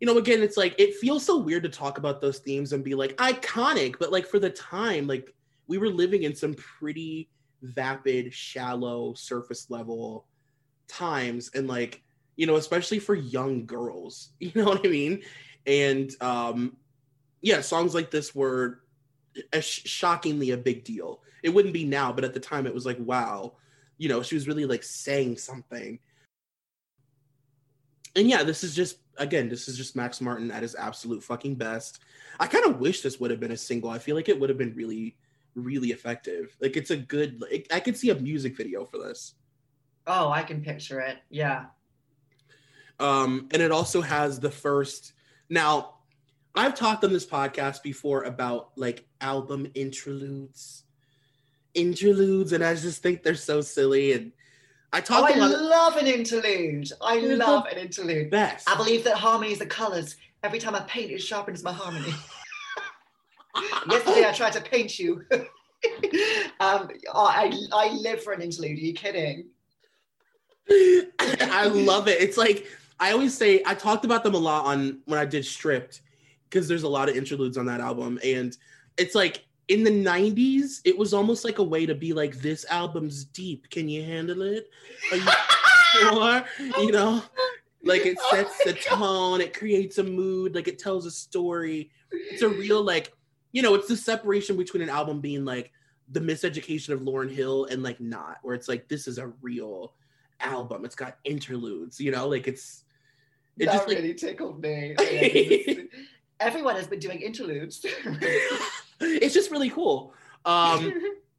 you know, again, it's like it feels so weird to talk about those themes and be like iconic, but like for the time, like we were living in some pretty vapid, shallow, surface level times, and like you know, especially for young girls, you know what I mean? And um, yeah, songs like this were a sh- shockingly a big deal. It wouldn't be now, but at the time, it was like, wow, you know, she was really like saying something and yeah, this is just again, this is just Max Martin at his absolute fucking best. I kind of wish this would have been a single. I feel like it would have been really, really effective. Like it's a good. Like, I could see a music video for this. Oh, I can picture it. Yeah. Um, and it also has the first. Now, I've talked on this podcast before about like album interludes, interludes, and I just think they're so silly. And I Oh, I love an interlude. I love an interlude. best. I believe that harmonies are colors. Every time I paint, it sharpens my harmony. Yesterday, I tried to paint you. um, oh, I, I live for an interlude. Are you kidding? I love it. It's like I always say I talked about them a lot on when I did Stripped because there's a lot of interludes on that album and it's like in the 90s it was almost like a way to be like this album's deep. Can you handle it? Are you sure? You know? Like it sets the tone, it creates a mood, like it tells a story. It's a real like you know, it's the separation between an album being like the miseducation of Lauryn Hill and like not, where it's like this is a real album. It's got interludes, you know, like it's it that just like, really tickled me. Everyone has been doing interludes. it's just really cool. Um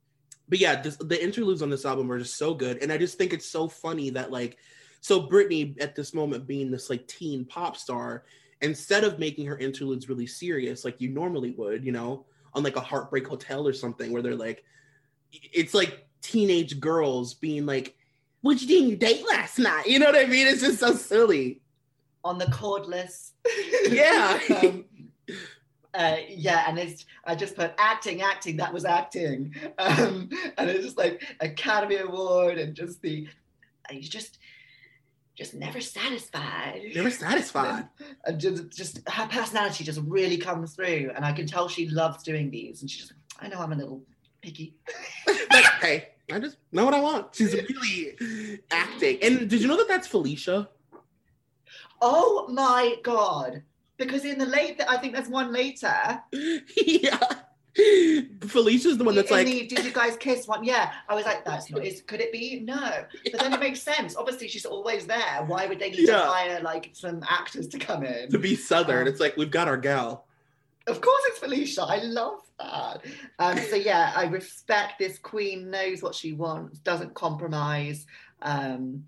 but yeah, this, the interludes on this album are just so good, and I just think it's so funny that like, so Britney at this moment being this like teen pop star, instead of making her interludes really serious like you normally would, you know, on like a Heartbreak Hotel or something, where they're like, it's like teenage girls being like, "What'd you do on your date last night?" You know what I mean? It's just so silly. On the cordless. Yeah. um, uh, yeah, and it's I just put acting, acting. That was acting, um, and it's just like Academy Award and just the you just just never satisfied. Never satisfied. and uh, just, just her personality just really comes through, and I can tell she loves doing these. And she's, just, I know I'm a little picky. But hey, I just know what I want. She's really acting. And did you know that that's Felicia? Oh my god! Because in the late, I think there's one later. yeah. Felicia's the one that's in like, the, did you guys kiss one? Yeah, I was like, that's not. Is could it be? No, but then it makes sense. Obviously, she's always there. Why would they need Yeah. to hire like some actors to come in? to be Southern. Um, it's like, we've got our gal. Of course, it's Felicia. I love that. Um, so yeah, I respect this queen. Knows what she wants. Doesn't compromise. Um,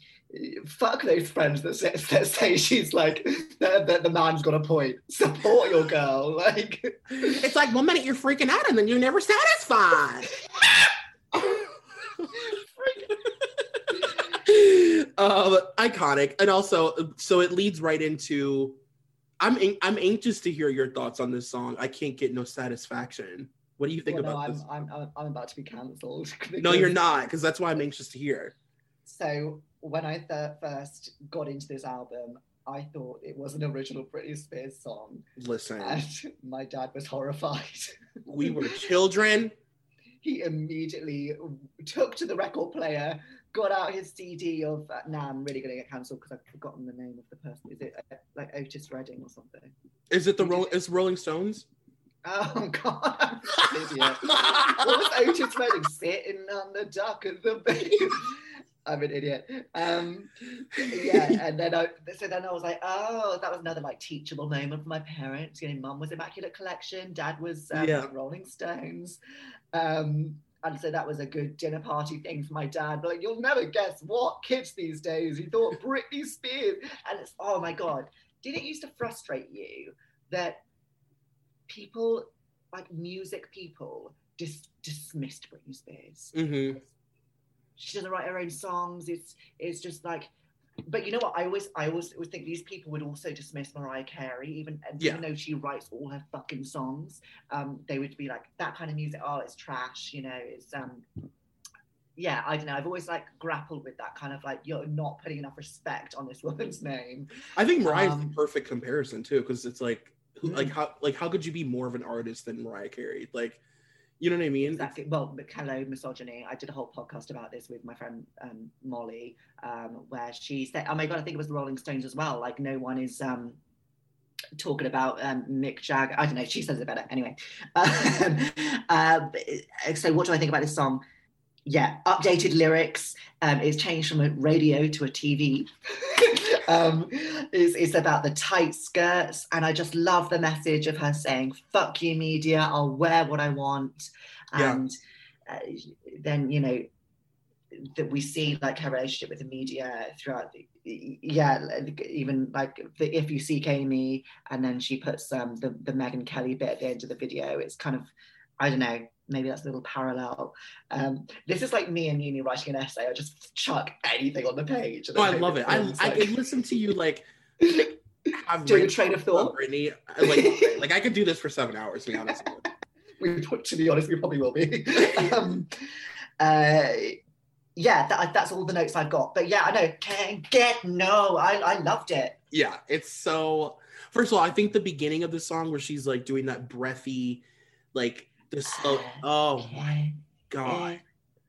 fuck those friends that say, that say she's like that, that the man's got a point. Support your girl. Like It's like one minute you're freaking out and then you're never satisfied. uh, iconic, and also so it leads right into. I'm I'm anxious to hear your thoughts on this song. I can't get no satisfaction. What do you think Well, no, about I'm, this? I'm, I'm, I'm about to be cancelled. No, you're not, because that's why I'm anxious to hear. So when I th- first got into this album, I thought it was an original Britney Spears song, Listen, and my dad was horrified. we were children. he immediately took to the record player, got out his CD of. Uh, now I'm really going to get cancelled because I've forgotten the name of the person. Is it uh, like Otis Redding or something? Is it the Roll? Is Rolling Stones? Oh God, idiot. what was Otis Redding sitting on the dock of the bay? I'm an idiot. Um, yeah, and then I so then I was like, oh, that was another like teachable moment for my parents. You know, mum was Immaculate Collection, dad was um, Yeah. Rolling Stones. Um, and so that was a good dinner party thing for my dad. But like, you'll never guess what kids these days. He thought Britney Spears, and it's oh my god. Did it used to frustrate you that people like music people dis- dismissed Britney Spears? Mm-hmm. She doesn't write her own songs. It's it's just like. But you know what? I always I always would think these people would also dismiss Mariah Carey, even Yeah. even though she writes all her fucking songs, um, they would be like that kind of music. Oh, it's trash. You know, it's um, yeah. I don't know. I've always like grappled with that kind of like you're not putting enough respect on this woman's name. I think Mariah's Um, the perfect comparison too, because it's like, who, like Mm. how, like how could you be more of an artist than Mariah Carey? Like, you know what I mean? Exactly. Well, hello, misogyny. I did a whole podcast about this with my friend um, Molly, um, where she said, "Oh my god, I think it was the Rolling Stones as well. Like, no one is um, talking about um, Mick Jagger. I don't know. She says it better anyway. Um, uh, so, what do I think about this song? Yeah, updated lyrics. Um, it's changed from a radio to a TV. um, it's, it's about the tight skirts, and I just love the message of her saying, "Fuck you, media. I'll wear what I want." Yeah. And uh, then you know that we see like her relationship with the media throughout the yeah even like the if you seek amy and then she puts um the, the megan kelly bit at the end of the video it's kind of i don't know maybe that's a little parallel um this is like me in uni writing an essay i just chuck anything on the page Oh, I love it. I, becomes, I like- can listen to you like have Doing a train of thought? Britney. I Like, like I could do this for seven hours. To be honest. we, to be honest, we probably will be. um, uh, yeah, that, that's all the notes I've got. But yeah, I know. Can't get no. I, I loved it. Yeah, it's so. First of all, I think the beginning of the song where she's like doing that breathy, like the slow. Oh my god.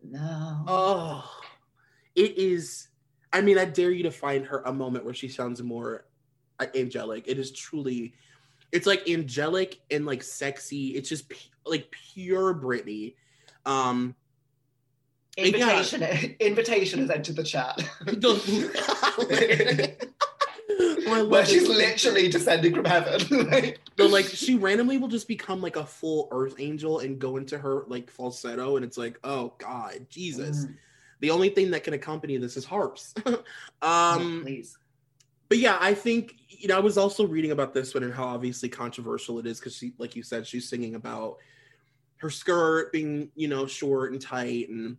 No. Oh, it is. I mean, I dare you to find her a moment where she sounds more uh, angelic. It is truly, it's like angelic and like sexy. It's just pu- like pure Britney. Um, and yeah. Invitation, invitation has entered the chat. I love Where she's it. literally descending from heaven. Like, But like she randomly will just become like a full earth angel and go into her like falsetto, and it's like, oh God, Jesus. Mm. The only thing that can accompany this is harps. um please. but yeah, I think you know, I was also reading about this one and how obviously controversial it is because she, like you said, she's singing about her skirt being, you know, short and tight, and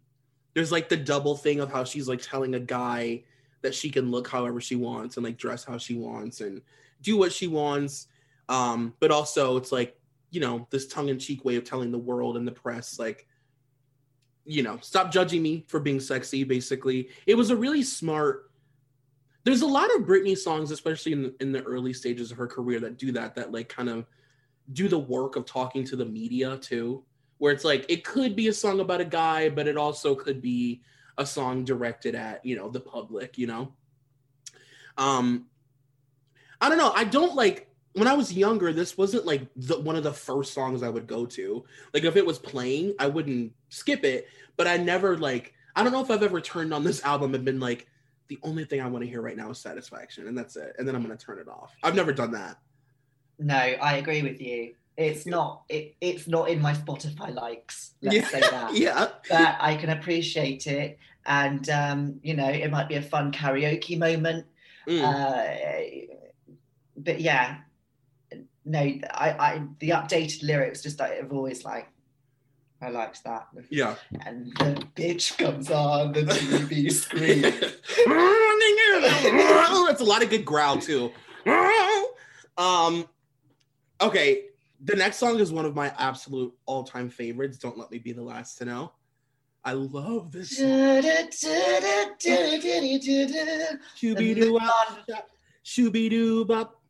there's like the double thing of how she's like telling a guy that she can look however she wants and like dress how she wants and do what she wants. Um, but also it's like, you know, this tongue-in-cheek way of telling the world and the press, like, you know, stop judging me for being sexy, basically. It was a really smart there's a lot of Britney songs, especially in in the early stages of her career, that do that. That like kind of do the work of talking to the media too, where it's like it could be a song about a guy, but it also could be a song directed at you know the public. You know, um, I don't know. I don't like when I was younger. This wasn't like the, one of the first songs I would go to. Like if it was playing, I wouldn't skip it. But I never like. I don't know if I've ever turned on this album and been like the only thing I want to hear right now is satisfaction, and that's it. And then I'm gonna turn it off. I've never done that. No, I agree with you. It's not. It, it's not in my Spotify likes. Let's Yeah. say that. Yeah. But I can appreciate it, and um, you know, it might be a fun karaoke moment. Mm. Uh, but yeah, no, I, I the updated lyrics just like, have always like I liked that. Yeah. And the bitch comes on the TV screen. That's a lot of good growl too. Um, okay. The next song is one of my absolute all-time favorites. Don't let me be the last to know. I love this. song. Shooby-doo wop, shooby-doo bop.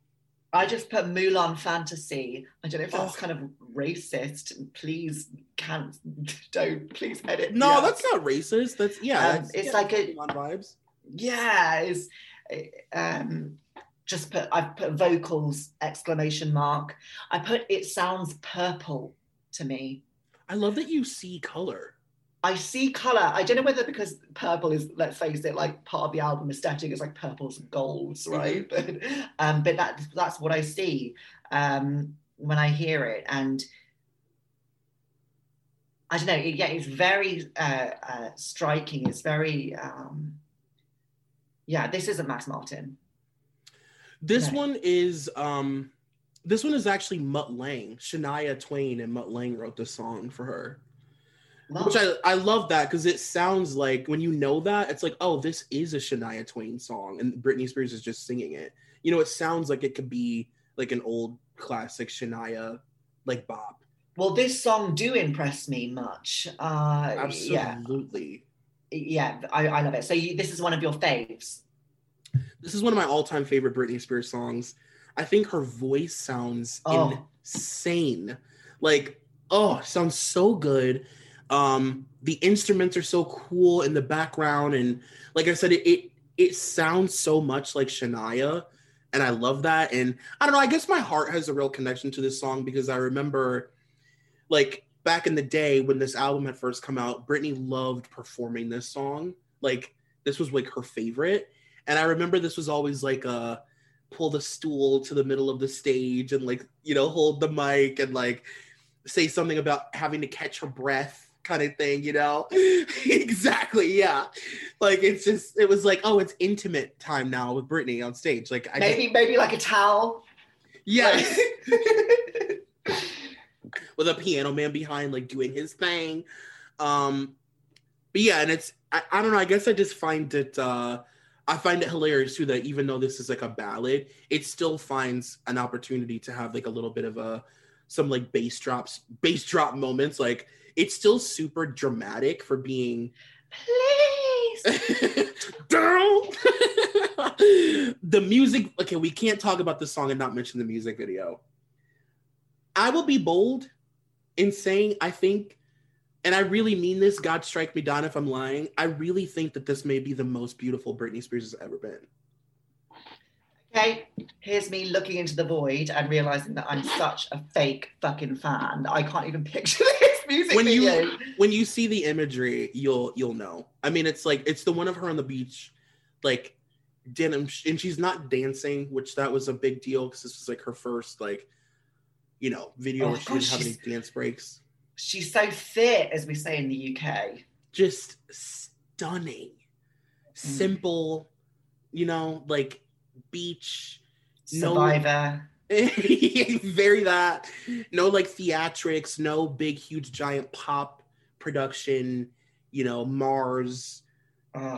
I just put Mulan Fantasy. I don't know if that's Oh. kind of racist. Please can't don't please edit. No, that's not racist. That's yeah. Um, that's- it's yeah, like a- on vibes. yeah. It's um just put I've put vocals exclamation mark. I put it sounds purple to me. I love that you see color. I see color. I don't know whether because purple is, let's face it, like part of the album aesthetic is like purples and golds, right? But um, but that that's what I see um, when I hear it, and I don't know. it- Yeah, it's very uh, uh, striking. It's very um, yeah. This isn't Max Martin. This Right. one is um this one is actually Mutt Lange. Shania Twain and Mutt Lange wrote the song for her. Which I, I love that because it sounds like when you know that, it's like, oh, this is a Shania Twain song, and Britney Spears is just singing it. You know, it sounds like it could be like an old classic Shania like bop. Well, this song do impress me much. Uh, Yeah, Absolutely. yeah, I, I love it. So you, this is one of your faves. This is one of my all-time favorite Britney Spears songs. I think her voice sounds Oh. insane. Like, oh, sounds so good. Um, the instruments are so cool in the background, and like I said, it it, it sounds so much like Shania, and I love that. And I don't know, I guess my heart has a real connection to this song because I remember, like back in the day when this album had first come out, Britney loved performing this song. Like this was like her favorite, and I remember this was always like a pull the stool to the middle of the stage and like you know hold the mic and like say something about having to catch her breath kind of thing you know? Exactly yeah. Like it's just it was like oh it's intimate time now with Britney on stage. Like I Maybe maybe like a towel. Yes. with a piano man behind like doing his thing. Um but yeah and it's I, I don't know i guess i just find it uh i find it hilarious too that even though this is like a ballad it still finds an opportunity to have like a little bit of a some like bass drops bass drop moments. Like it's still super dramatic for being Please. down the music okay we can't talk about the song and not mention the music video i will be bold in saying i think and i really mean this god strike me down if i'm lying i really think that this may be the most beautiful britney spears has ever been Okay, here's me looking into the void and realizing that I'm such a fake fucking fan. I can't even picture this music when video. you when you see the imagery you'll you'll know i mean it's like it's the one of her on the beach like denim and she's not dancing which that was a big deal because this was like her first like you know video Oh, where she God, didn't have any dance breaks She's so fit, as we say in the UK. just stunning mm. simple you know like beach no Survivor. very that. No like theatrics no big huge giant pop production you know mars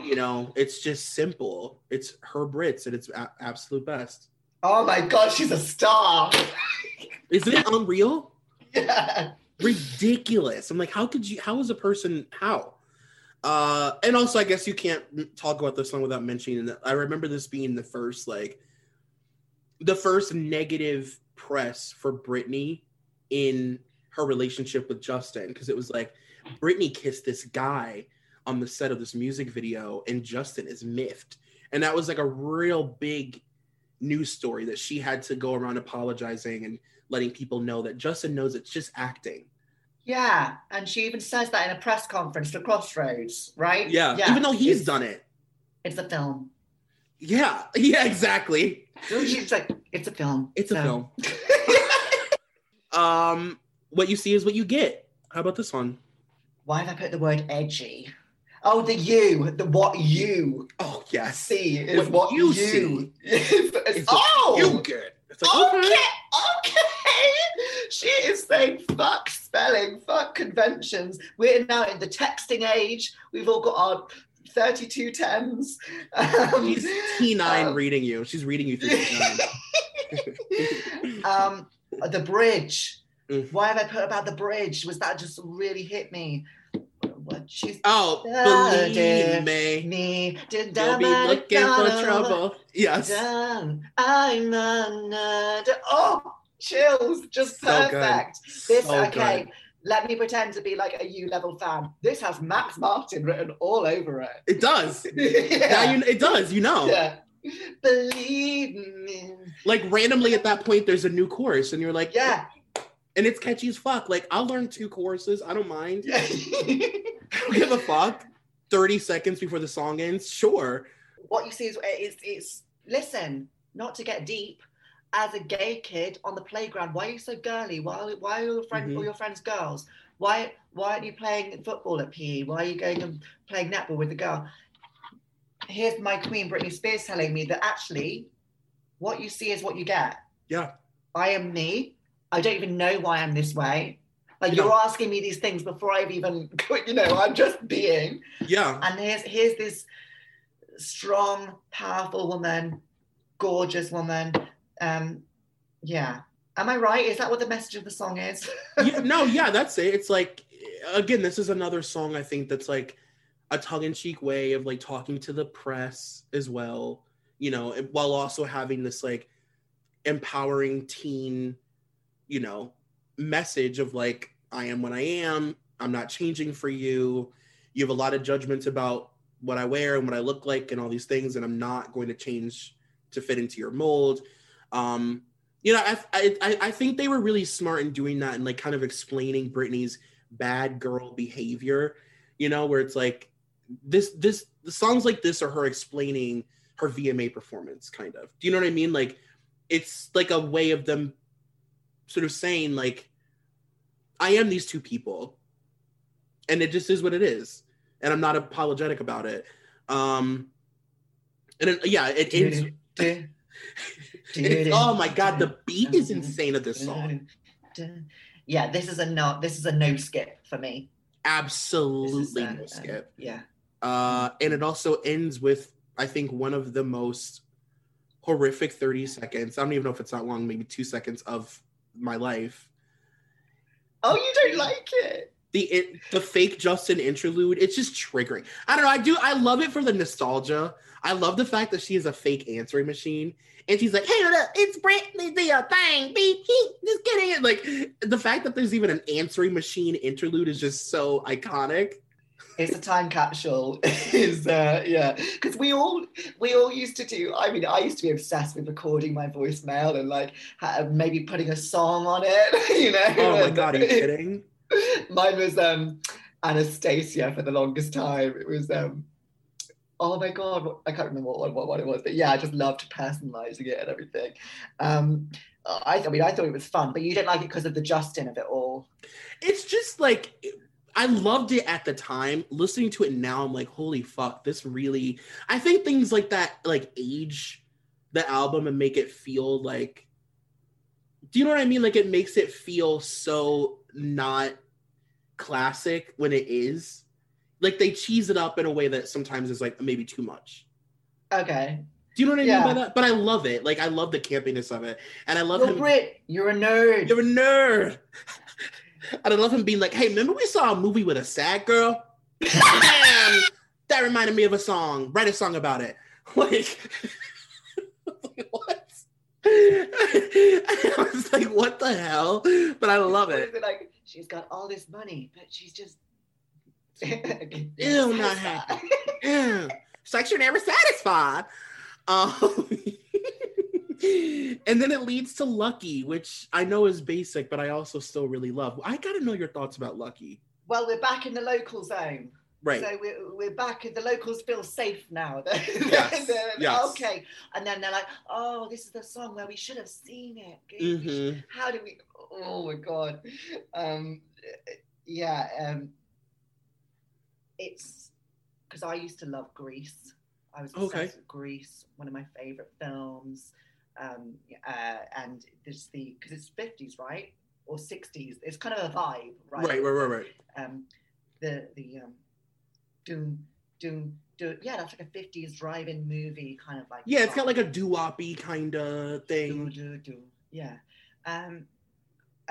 you know it's just simple. It's her brits at its a- absolute best. Oh my god, she's a star. isn't it unreal? Yeah. ridiculous. I'm like how could you how is a person how? Uh and also i guess you can't talk about this song without mentioning that i remember this being the first like the first negative press for Britney in her relationship with Justin because it was like Britney kissed this guy on the set of this music video and Justin is miffed. And that was like a real big news story that she had to go around apologizing and letting people know that Justin knows it's just acting. Yeah. And she even says that in a press conference to Crossroads, right? Yeah. Even though he's It's- done it. It's a film. Yeah. Yeah, exactly. She's like, it's a film. It's a film. um what you see is what you get. How about this one? Why have I put the word edgy? Oh, the you, the what you Oh yes. see is What what, you you, see is. It's what oh, you get. It's like okay, okay. okay. She is saying fuck spelling, fuck conventions. We're now in the texting age. We've all got our 32 tens. Um, She's T9 um, reading you. She's reading you through T9. um, the bridge. Mm. Why have I put about the bridge? Was that just really hit me? What she's Oh, believe me. me did You'll be looking for trouble. Yes. Done. I'm under. Oh, chills! Just So good. perfect. This So okay. good. Let me pretend to be like a U level fan. This has Max Martin written all over it. It does. Yeah. Now you, it does. You know. Yeah. Believe me. Like randomly at that point, there's a new chorus, and you're like, Yeah. and it's catchy as fuck. Like I'll learn two choruses. I don't mind. Yeah. I don't give a fuck. Thirty seconds before the song ends, sure. what you see is it's, it's listen, not to get deep. As a gay kid on the playground, why are you so girly? Why why are your friend Mhm. all your friends girls? Why why aren't you playing football at PE? Why are you going and playing netball with the girl? Here's my queen Britney Spears telling me that actually what you see is what you get. Yeah. I am me. I don't even know why I'm this way. Like Yeah. you're asking me these things before I've even, you know, I'm just being. Yeah. And here's here's this strong, powerful woman, gorgeous woman. Um, yeah. Am I right? Is that what the message of the song is? yeah, no, yeah, that's it. It's like again, this is another song I think that's like a tongue-in-cheek way of like talking to the press as well, you know, while also having this like empowering teen, you know, message of like I am what I am. I'm not changing for you. You have a lot of judgments about what I wear and what I look like and all these things, and I'm not going to change to fit into your mold. Um, you know, I, I I- think they were really smart in doing that and like kind of explaining Britney's bad girl behavior. You know, where it's like this this the songs like this are her explaining her VMA performance, kind of. Do you know what I mean? Like it's like a way of them sort of saying like I am these two people, and it just is what it is, and I'm not apologetic about it. Um, and it, yeah, it ends. Oh my god, the beat is insane of this song. Yeah, this is a no. This is a no skip for me. Absolutely uh, no uh, skip. Yeah. Uh, and it also ends with, I think, one of the most horrific 30 seconds. I don't even know if it's that long, maybe two seconds of my life. Oh, you don't like it? The it, the fake Justin interlude, it's just triggering. I don't know. I do. I love it for the nostalgia. I love the fact that she is a fake answering machine, and she's like, "Hey, it's Britney, your thing, beep, beep, just kidding." it." Like the fact that there's even an answering machine interlude is just so iconic. It's a time capsule. is uh, yeah, because we all we all used to do. I mean, I used to be obsessed with recording my voicemail and like ha- maybe putting a song on it. You know. Oh my god, are you kidding? Mine was um Anastasia for the longest time. It was um oh my god, I can't remember what, what, what it was, but yeah, I just loved personalizing it and everything. Um I, I mean, I thought it was fun, but you didn't like it because of the Justin of it all. it's just like I loved it at the time. Listening to it now, I'm like, holy fuck, this really. I think things like that like age the album and make it feel like. Do you know what I mean? Like it makes it feel so not classic when it is. Like they cheese it up in a way that sometimes is like maybe too much. Okay. Do you know what I Yeah. mean by that? But I love it. Like I love the campiness of it, and I love You're him. Brit, you're a nerd. You're a nerd. And I love him being like, hey, remember we saw a movie with a sad girl? Damn, that reminded me of a song. Write a song about it. Like, what? I was like, what the hell? But I love it like? She's got all this money, but she's just Ew, not happy. Ew. She's like, you're never satisfied. Um, and then it leads to Lucky, which I know is basic, but I also still really love. I gotta know your thoughts about Lucky. Well, we're back in the local zone. Right. So we're, we're back. The locals feel safe now. Yes, yes. Okay. And then they're like, oh, this is the song where we should have seen it. Mhm. How do we? Oh my God. Um, yeah. Um, it's because I used to love Grease I was obsessed Okay. with Grease, one of my favorite films. Um, uh, and there's the because it's 50s, right? or 60s. It's kind of a vibe, right? Right, right, right, right. Um, the the um, doom doom do yeah, that's like a 50s drive-in movie kind of like. Yeah, it's got like a doo-woppy kind of thing. Do, do, do. Yeah. Um,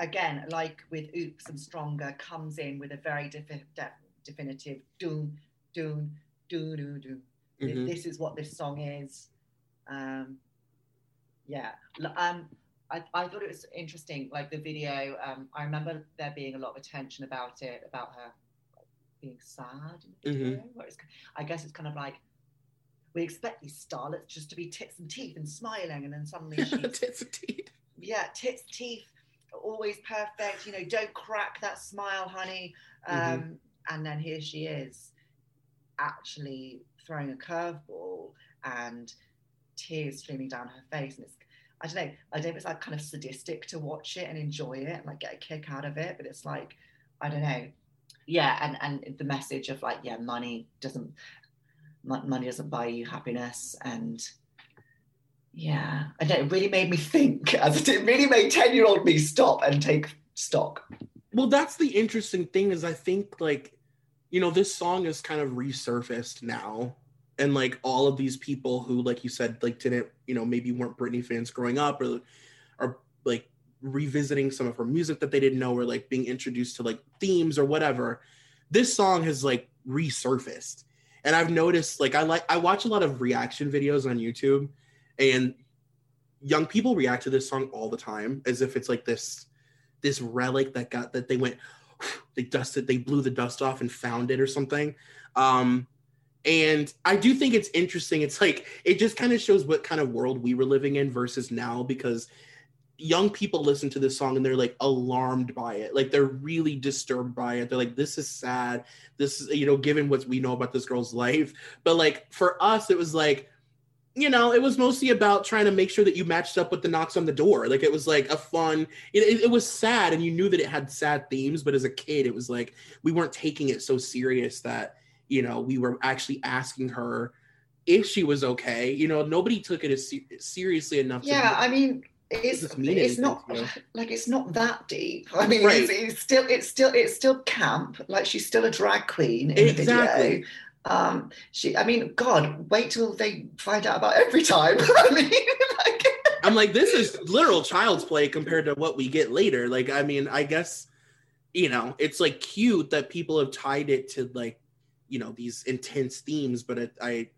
again, like with Oops and Stronger, comes in with a very defi- de- definitive doom, doom, doo, doo, doo. Mhm. This is what this song is. Um, yeah. Um, I, I thought it was interesting, like the video. Um, I remember there being a lot of attention about it, about her being sad in the Mhm. where it's- I guess it's kind of like we expect these starlets just to be tits and teeth and smiling, and then suddenly she's tits and teeth. yeah, tits, teeth, always perfect. You know, don't crack that smile, honey. Um, Mhm. And then here she is, actually throwing a curveball and tears streaming down her face. And it's, I don't know, I don't know if it's like kind of sadistic to watch it and enjoy it and like get a kick out of it, but it's like, I don't know. Yeah, and and the message of like, yeah, money doesn't money doesn't buy you happiness and yeah, I don't, it really made me think. As it, it really made ten year old me stop and take stock. Well, that's the interesting thing is I think like, you know, this song is kind of resurfaced now. And like all of these people who, like you said, like didn't, you know, maybe weren't Britney fans growing up or are like revisiting some of her music that they didn't know or like being introduced to like themes or whatever. This song has like resurfaced. And I've noticed like I like I watch a lot of reaction videos on YouTube and young people react to this song all the time as if it's like this this relic that got that they went they dusted they blew the dust off and found it or something. Um and i do think it's interesting. It's like it just kind of shows what kind of world we were living in versus now because young people listen to this song and they're like alarmed by it. Like they're really disturbed by it. They're like this is sad. This is you know given what we know about this girl's life. But like for us it was like you know, it was mostly about trying to make sure that you matched up with the knocks on the door. Like it was like a fun. It, it, was sad, and you knew that it had sad themes. But as a kid, it was like we weren't taking it so serious that you know we were actually asking her if she was okay. You know, nobody took it as se- seriously enough. Yeah, I mean, it's Does this mean it's anything not like it's not that deep. I mean, Right. it's, it's still it's still it's still camp. Like she's still a drag queen in the Exactly. video. Um, she, I mean, God, wait till they find out about every time. I mean, like, I'm like, this is literal child's play compared to what we get later. Like, I mean, I guess, you know, it's like cute that people have tied it to like, you know, these intense themes, but it, I,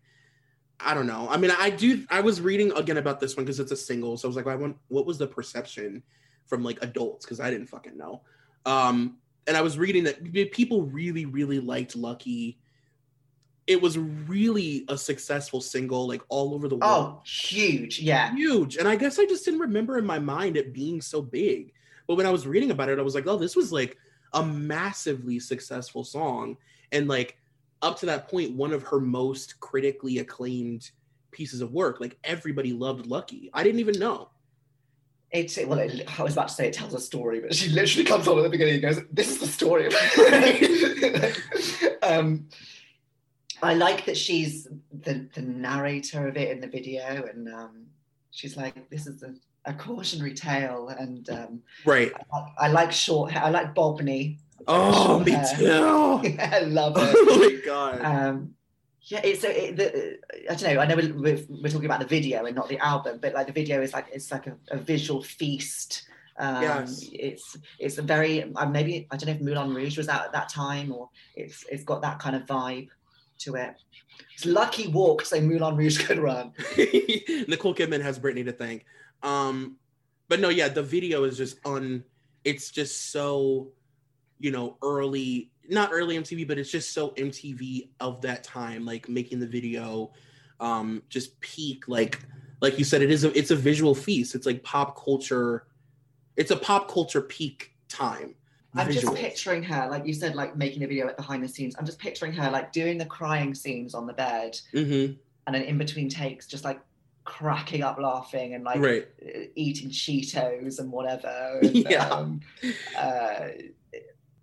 I don't know. I mean, I do. I was reading again about this one because it's a single, so I was like, I want, what was the perception from like adults? Because I didn't fucking know. Um, and I was reading that people really, really liked Lucky. It was really a successful single, like all over the world oh, huge, yeah. huge. And I guess I just didn't remember in my mind it being so big. But when I was reading about it, I was like, oh, this was like a massively successful song. And like up to that point, one of her most critically acclaimed pieces of work. Like everybody loved Lucky. I didn't even know. It's well, it, I was about to say it tells a story, but she literally comes on at the beginning and goes, "This is the story." um, I like that she's the, the narrator of it in the video, and um, she's like, "This is a, a cautionary tale," and um, Right. I, I like short hair. I like Bobney. Oh, me hair. too. I love it. Oh it. my god. Um, yeah, it's a, it, the, I don't know. I know we're, we're, we're talking about the video and not the album, but like the video is like it's like a, a visual feast. Um, Yes. It's it's a very uh, maybe I don't know if Moulin Rouge was out at that time or it's it's got that kind of vibe to it. It's lucky walk so Moulin Rouge could run. Nicole Kidman has Britney to thank. Um, but no, yeah, the video is just un. It's just so, you know, early. Not early MTV, but it's just so MTV of that time, like making the video, um, just peak. Like, like you said, it is a it's a visual feast. It's like pop culture. It's a pop culture peak time. I'm just picturing her, like you said, like making a video at behind the scenes. I'm just picturing her like doing the crying scenes on the bed, Mhm. and then in between takes, just like cracking up laughing and like Right. uh, eating Cheetos and whatever. And, Yeah. um, uh,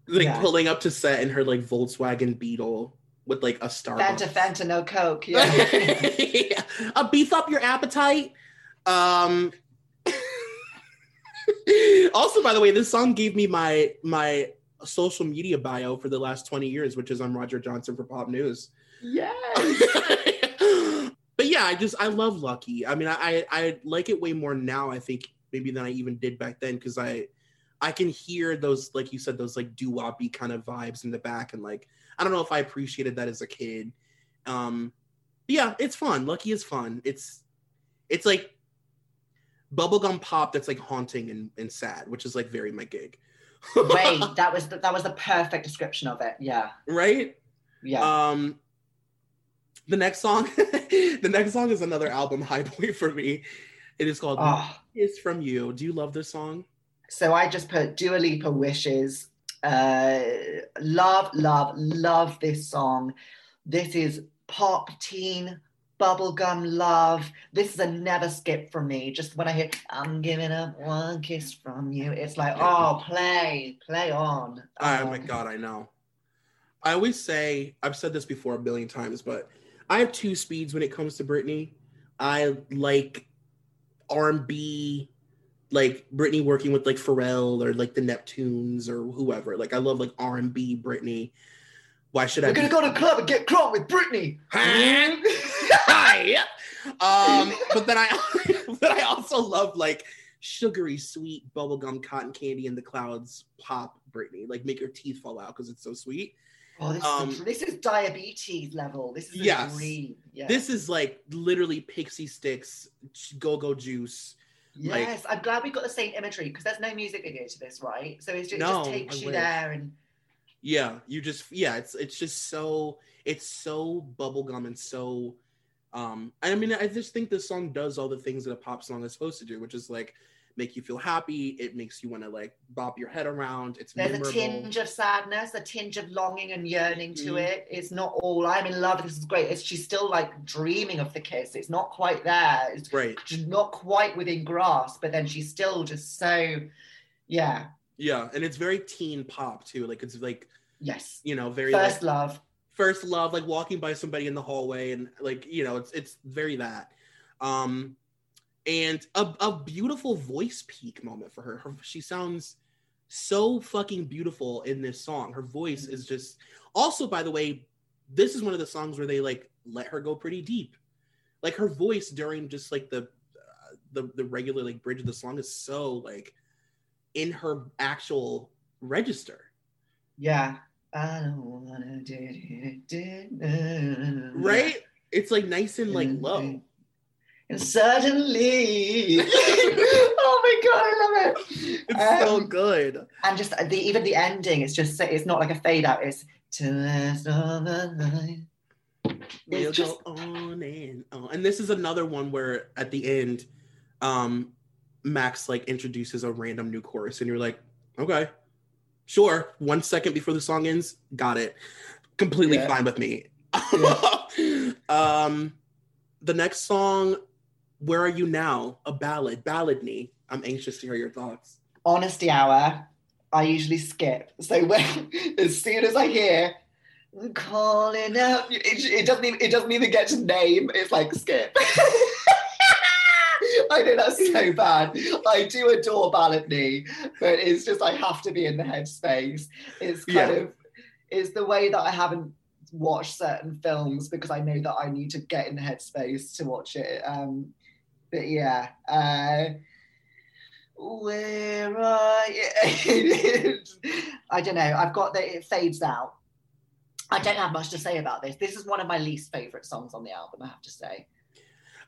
like Yeah. pulling up to set in her like Volkswagen Beetle with like a Starbucks. Fanta, Fanta, no Coke. Yeah. yeah. Uh, beef up your appetite. Um, also, by the way, this song gave me my my social media bio for the last 20 years, which is I'm Roger Johnson for Pop News. Yes. but yeah, I just I love Lucky. I mean, I I like it way more now. I think maybe than I even did back then because I I can hear those like you said those like doo woppy kind of vibes in the back and like I don't know if I appreciated that as a kid. Um, yeah, it's fun. Lucky is fun. It's it's like bubblegum pop that's like haunting and, and sad, which is like very my gig. Wait, that was the, that was the perfect description of it. Yeah. Right? Yeah. Um the next song the next song is another album high point for me. It is called Oh. Is from You. Do you love this song? So I just put Dua Lipa wishes. Uh, love, love, love this song. This is pop teen bubblegum love. This is a never skip for me. Just when I hear I'm giving up one kiss from you, it's like, oh, play, play on. Oh my Um, god, I know. I always say I've said this before a billion times, but I have two speeds when it comes to Britney. I like R and B, like Britney working with like Pharrell or like the Neptunes or whoever. Like I love like R and B Britney. Why should I? We're gonna be- go to the club and get crunk with Britney. Hi. um, but then I but I also love like sugary sweet bubblegum cotton candy in the clouds pop Britney. Like make your teeth fall out because it's so sweet. Oh, this, Um, is, this is diabetes level. This is Yes. Yeah. This is like literally Pixy Stix, go go juice. like- Yes, I'm glad we got the same imagery because there's no music video to this, right? So it's just, it just takes I you wish. there and Yeah, you just yeah, it's it's just so it's so bubblegum and so um I mean I just think this song does all the things that a pop song is supposed to do, which is like make you feel happy, it makes you want to like bop your head around, it's there's memorable. a tinge of sadness, a tinge of longing and yearning to Mhm. it. It's not all I'm in love. This is great. It's she's still like dreaming of the kiss. It's not quite there. It's Right. not quite within grasp, but then she's still just so yeah. Yeah, and it's very teen pop too. Like it's like Yes. you know, very First like, love. first love, like walking by somebody in the hallway, and like you know, it's it's very that. Um, and a, a beautiful voice peak moment for her. her. She sounds so fucking beautiful in this song. Her voice is just. Also, by the way, this is one of the songs where they like let her go pretty deep. Like her voice during just like the uh, the the regular like bridge of the song is so like in her actual register. Yeah. I don't wanna do it, do it. right? It's like nice and like low. And suddenly, oh my god, I love it. It's so Um, good. And just the even the ending, it's just it's not like a fade out. It's to last all the night. We'll just go on and on. And this is another one where at the end, um, Max like introduces a random new chorus, and you're like, okay, sure. One second before the song ends, got it. Completely Yeah. fine with me. um, the next song, "Where Are You Now?" A ballad, ballad me. I'm anxious to hear your thoughts. honesty hour. I usually skip. So when as soon as I hear calling out, it, it doesn't even it doesn't even get to name. It's like skip. I know that's so bad. I do adore Ballad Knee, but it's just I have to be in the headspace. It's kind Yeah. of it's the way that I haven't watched certain films because I know that I need to get in the headspace to watch it. Um, but yeah. Uh, where are you? I don't know. I've got that it fades out. I don't have much to say about this. This is one of my least favorite songs on the album, I have to say.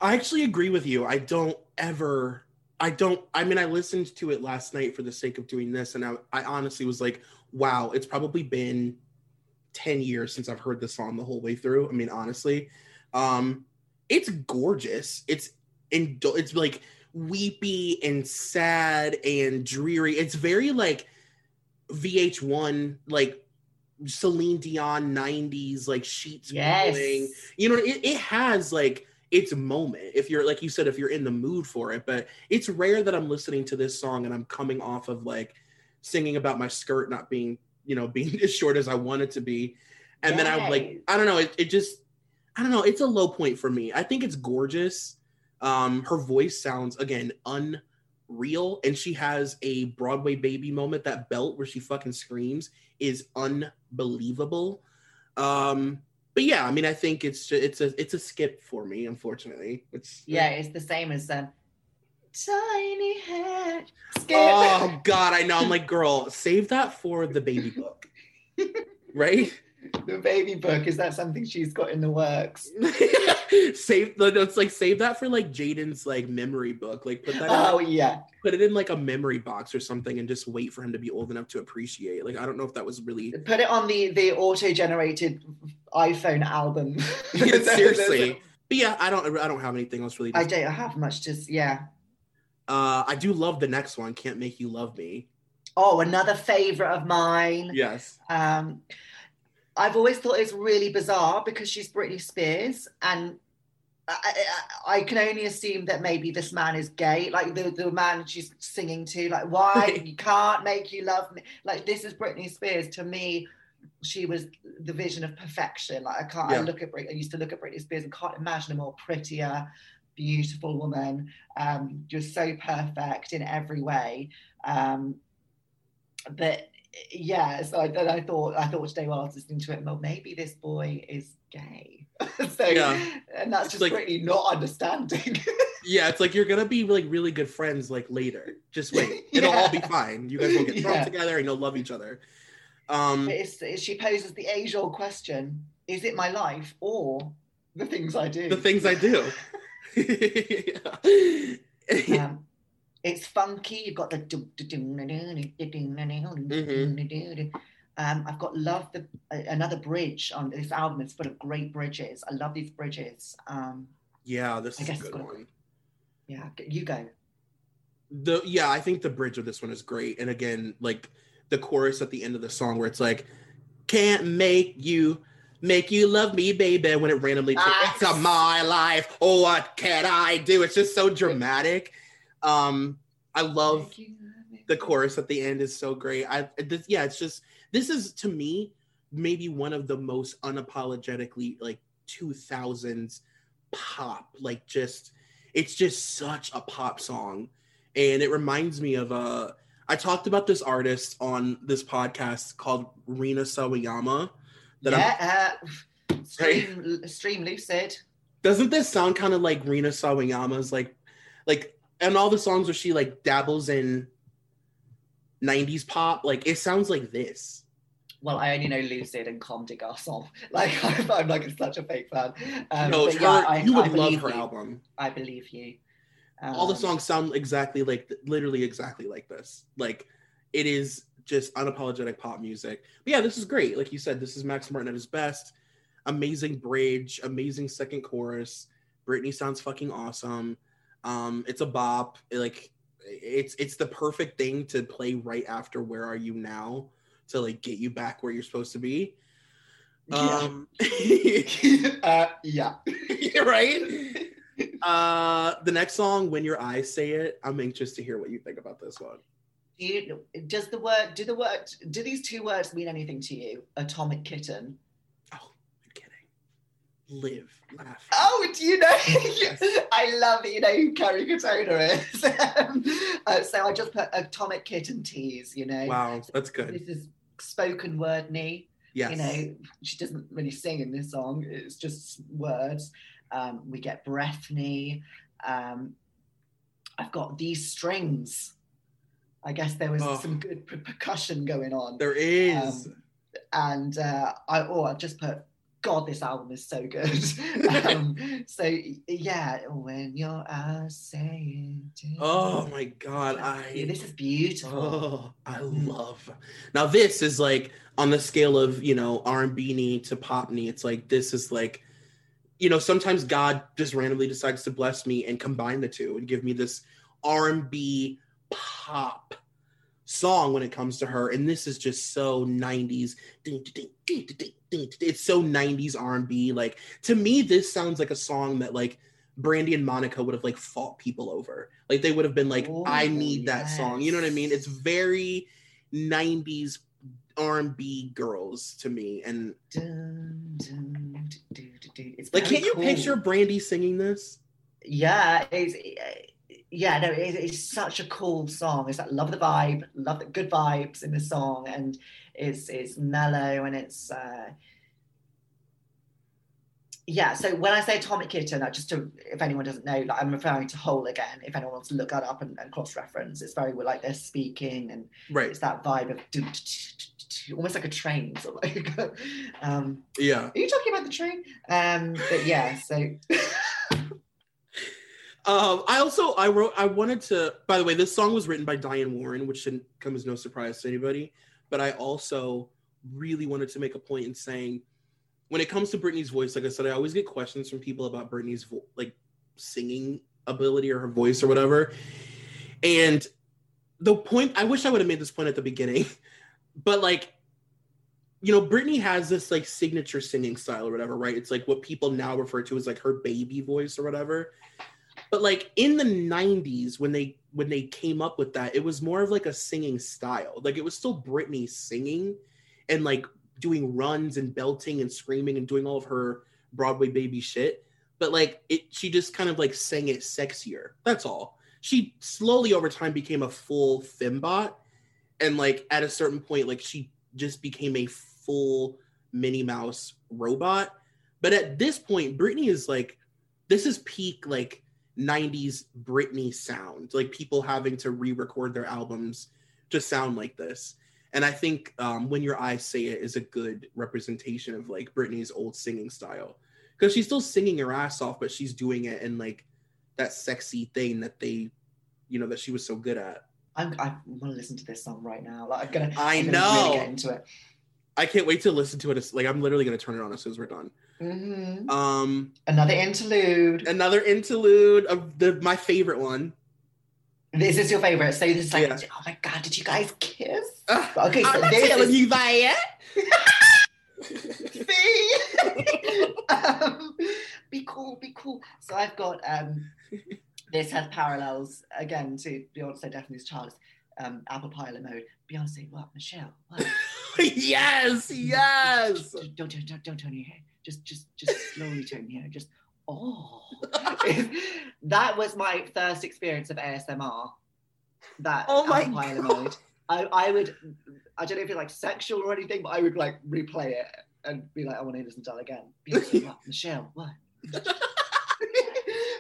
I actually agree with you. I don't ever. I don't. I mean, I listened to it last night for the sake of doing this, and I, I honestly was like, "Wow, it's probably been ten years since I've heard this song the whole way through." I mean, honestly, um, it's gorgeous. It's in. It's like weepy and sad and dreary. It's very like VH1, like Celine Dion '90s, like sheets Yes. you know it, it has like its moment. If you're like you said if you're in the mood for it but it's rare that i'm listening to this song and i'm coming off of like singing about my skirt not being you know being as short as i want it to be. And then I'm like i don't know it, it just i don't know it's a low point for me. I think it's gorgeous. Um her voice sounds again real and she has a Broadway baby moment. That belt where she fucking screams is unbelievable. Um, but yeah, I mean, I think it's it's a it's a skip for me, unfortunately. It's Yeah, it's the same as um, tiny head. Skip. Oh God, I know. I'm like, girl, save that for the baby book, right? The baby book is that something she's got in the works? save it's like save that for like Jayden's like memory book. Like put that. Oh in, yeah. Put it in like a memory box or something, and just wait for him to be old enough to appreciate. Like I don't know if that was really. Put it on the the auto generated iPhone album. Yeah, seriously. But yeah, I don't. I don't have anything else really. I don't have much. Just yeah. Uh, I do love the next one. Can't make you love me. Oh, another favorite of mine. Yes. Um, I've always thought it's really bizarre because she's Britney Spears, and I, I, I can only assume that maybe this man is gay. Like the, the man she's singing to, like why you can't make you love me. Like this is Britney Spears. To me, she was the vision of perfection. Like I can't. I look at Britney. I used to look at Britney Spears and can't imagine a more prettier, beautiful woman. Um, just so perfect in every way. Um, but yeah, so I, then I thought I thought today while I was listening to it, well, maybe this boy is gay. so Yeah. and that's just like- really not understanding. Yeah, it's like you're gonna be like really good friends like later. Just wait. It'll all be fine. You guys will get drunk Yeah. together and you'll love each other. Um it's, it's- she poses the age-old question: Is it my life or the things I do? the things I do. um, it's funky. You've got the um, I've got love the another bridge on this album It's full of great bridges. I love these bridges. Um, yeah, this I a good one. Great, yeah, you go. The yeah, I think the bridge of this one is great. And again, like the chorus at the end of the song where it's like, "Can't make you." Make you love me, baby, when it randomly ah, takes ah. my life. Oh, what can I do? It's just so dramatic. Um, I love the chorus at the end is so great. I this, yeah, it's just this is to me maybe one of the most unapologetically like 2000s pop like just it's just such a pop song and it reminds me of uh I talked about this artist on this podcast called Rina Sawayama that I'm uh, stream, stream lucid. doesn't this sound kind of like Rina Sawayama's like like and all the songs where she like dabbles in 90s pop like it sounds like this Well, I only know Lucid and Comme des Garçons. Like I'm, I'm like such a fake fan. Um, no, her, yeah, I, you I would love her you. album. I believe you. All the Um, songs sound exactly like, literally exactly like this. Like, it is just unapologetic pop music. But yeah, this is great. Like you said, this is Max Martin at his best. Amazing bridge, amazing second chorus. Britney sounds fucking awesome. Um, it's a bop. Like, it's it's the perfect thing to play right after "Where Are You Now" to like get you back where you're supposed to be. Yeah. Um, uh, yeah. right? Uh, the next song, "When Your Eyes Say It," I'm anxious to hear what you think about this one. Do you, does the word do the word do these two words mean anything to you? Atomic kitten. Live, laugh. Oh, do you know? I love that you know who Kerry Katona is. uh, so I just put atomic kitten tease. You know. Wow, that's good. This is spoken word knee. Yes. You know, she doesn't really sing in this song. It's just words. Um, we get breath knee. Um, I've got these strings. I guess there was Oh. some good per- percussion going on. There is. Um, and uh, I oh I've just put God this album is so good. um, so yeah, when your eyes say it. Oh my god, I this is beautiful. Oh, I love. Now this is like on the scale of you know R and B knee to pop knee. It's like this is like, you know, sometimes God just randomly decides to bless me and combine the two and give me this R and B pop song when it comes to her. And this is just so '90s. It's so '90s R and B. Like to me, this sounds like a song that like Brandy and Monica would have like fought people over. Like they would have been like, I oh, need that song. You know what I mean? It's very 90s R&B girls to me. And It's like, can't you picture Brandy singing this? Yeah, it's yeah, no, it, it's such a cool song. It's like love the vibe, love the good vibes in the song, and it's it's mellow and it's uh, yeah. So when I say Atomic Kitten, uh, just to if anyone doesn't know, like, I'm referring to Whole again. If anyone wants to look that up and, and cross reference, it's very like they're speaking and Right. it's that vibe of almost like a train, of like. um, Yeah. are you talking about the train? Um, but yeah, so Um, I also I wrote I wanted to. By the way, this song was written by Diane Warren, which shouldn't come as no surprise to anybody. But I also really wanted to make a point in saying, when it comes to Britney's voice, like I said, I always get questions from people about Britney's vo- like singing ability or her voice or whatever. And the point I wish I would have made this point at the beginning, but like you know, Britney has this like signature singing style or whatever, right? It's like what people now refer to as like her baby voice or whatever. But like in the 90s when they when they came up with that, it was more of like a singing style. Like it was still Britney singing and like doing runs and belting and screaming and doing all of her Broadway baby shit. But like it she just kind of like sang it sexier. That's all. She slowly over time became a full fembot and like at a certain point like she just became a full Minnie Mouse robot. But at this point, Britney is like, this is peak like 90s Britney sound, like people having to re-record their albums to sound like this. And I think um, when your eyes say it is a good representation of like Britney's old singing style, because she's still singing her ass off, but she's doing it in like that sexy thing that they, you know, that she was so good at. I'm, I want to listen to this song right now. Like I'm gonna, I I'm gonna know. really get into it. I can't wait to listen to it. Like I'm literally gonna turn it on as soon as we're done. Mhm. Um, Another interlude. another interlude of the my favorite one. This is your favorite. So this is like, Yeah. oh my god, did you guys kiss? Uh, okay, so I'm not telling is, you that. See? um, be cool, be cool. So I've got um, this has parallels again to Beyonce Destiny's Child. Um, Apple Pie mode. Beyonce, what? Michelle, what? yes, yes. Don't, don't, don't, don't turn your head. Just, just, just slowly turn your head. Just, oh. that was my first experience of ASMR. That Oh my Apple Pie God. mode. I, I would, I don't know if it's like sexual or anything, but I would like replay it and be like, I want to listen to that again. Beyonce, what? Michelle, what?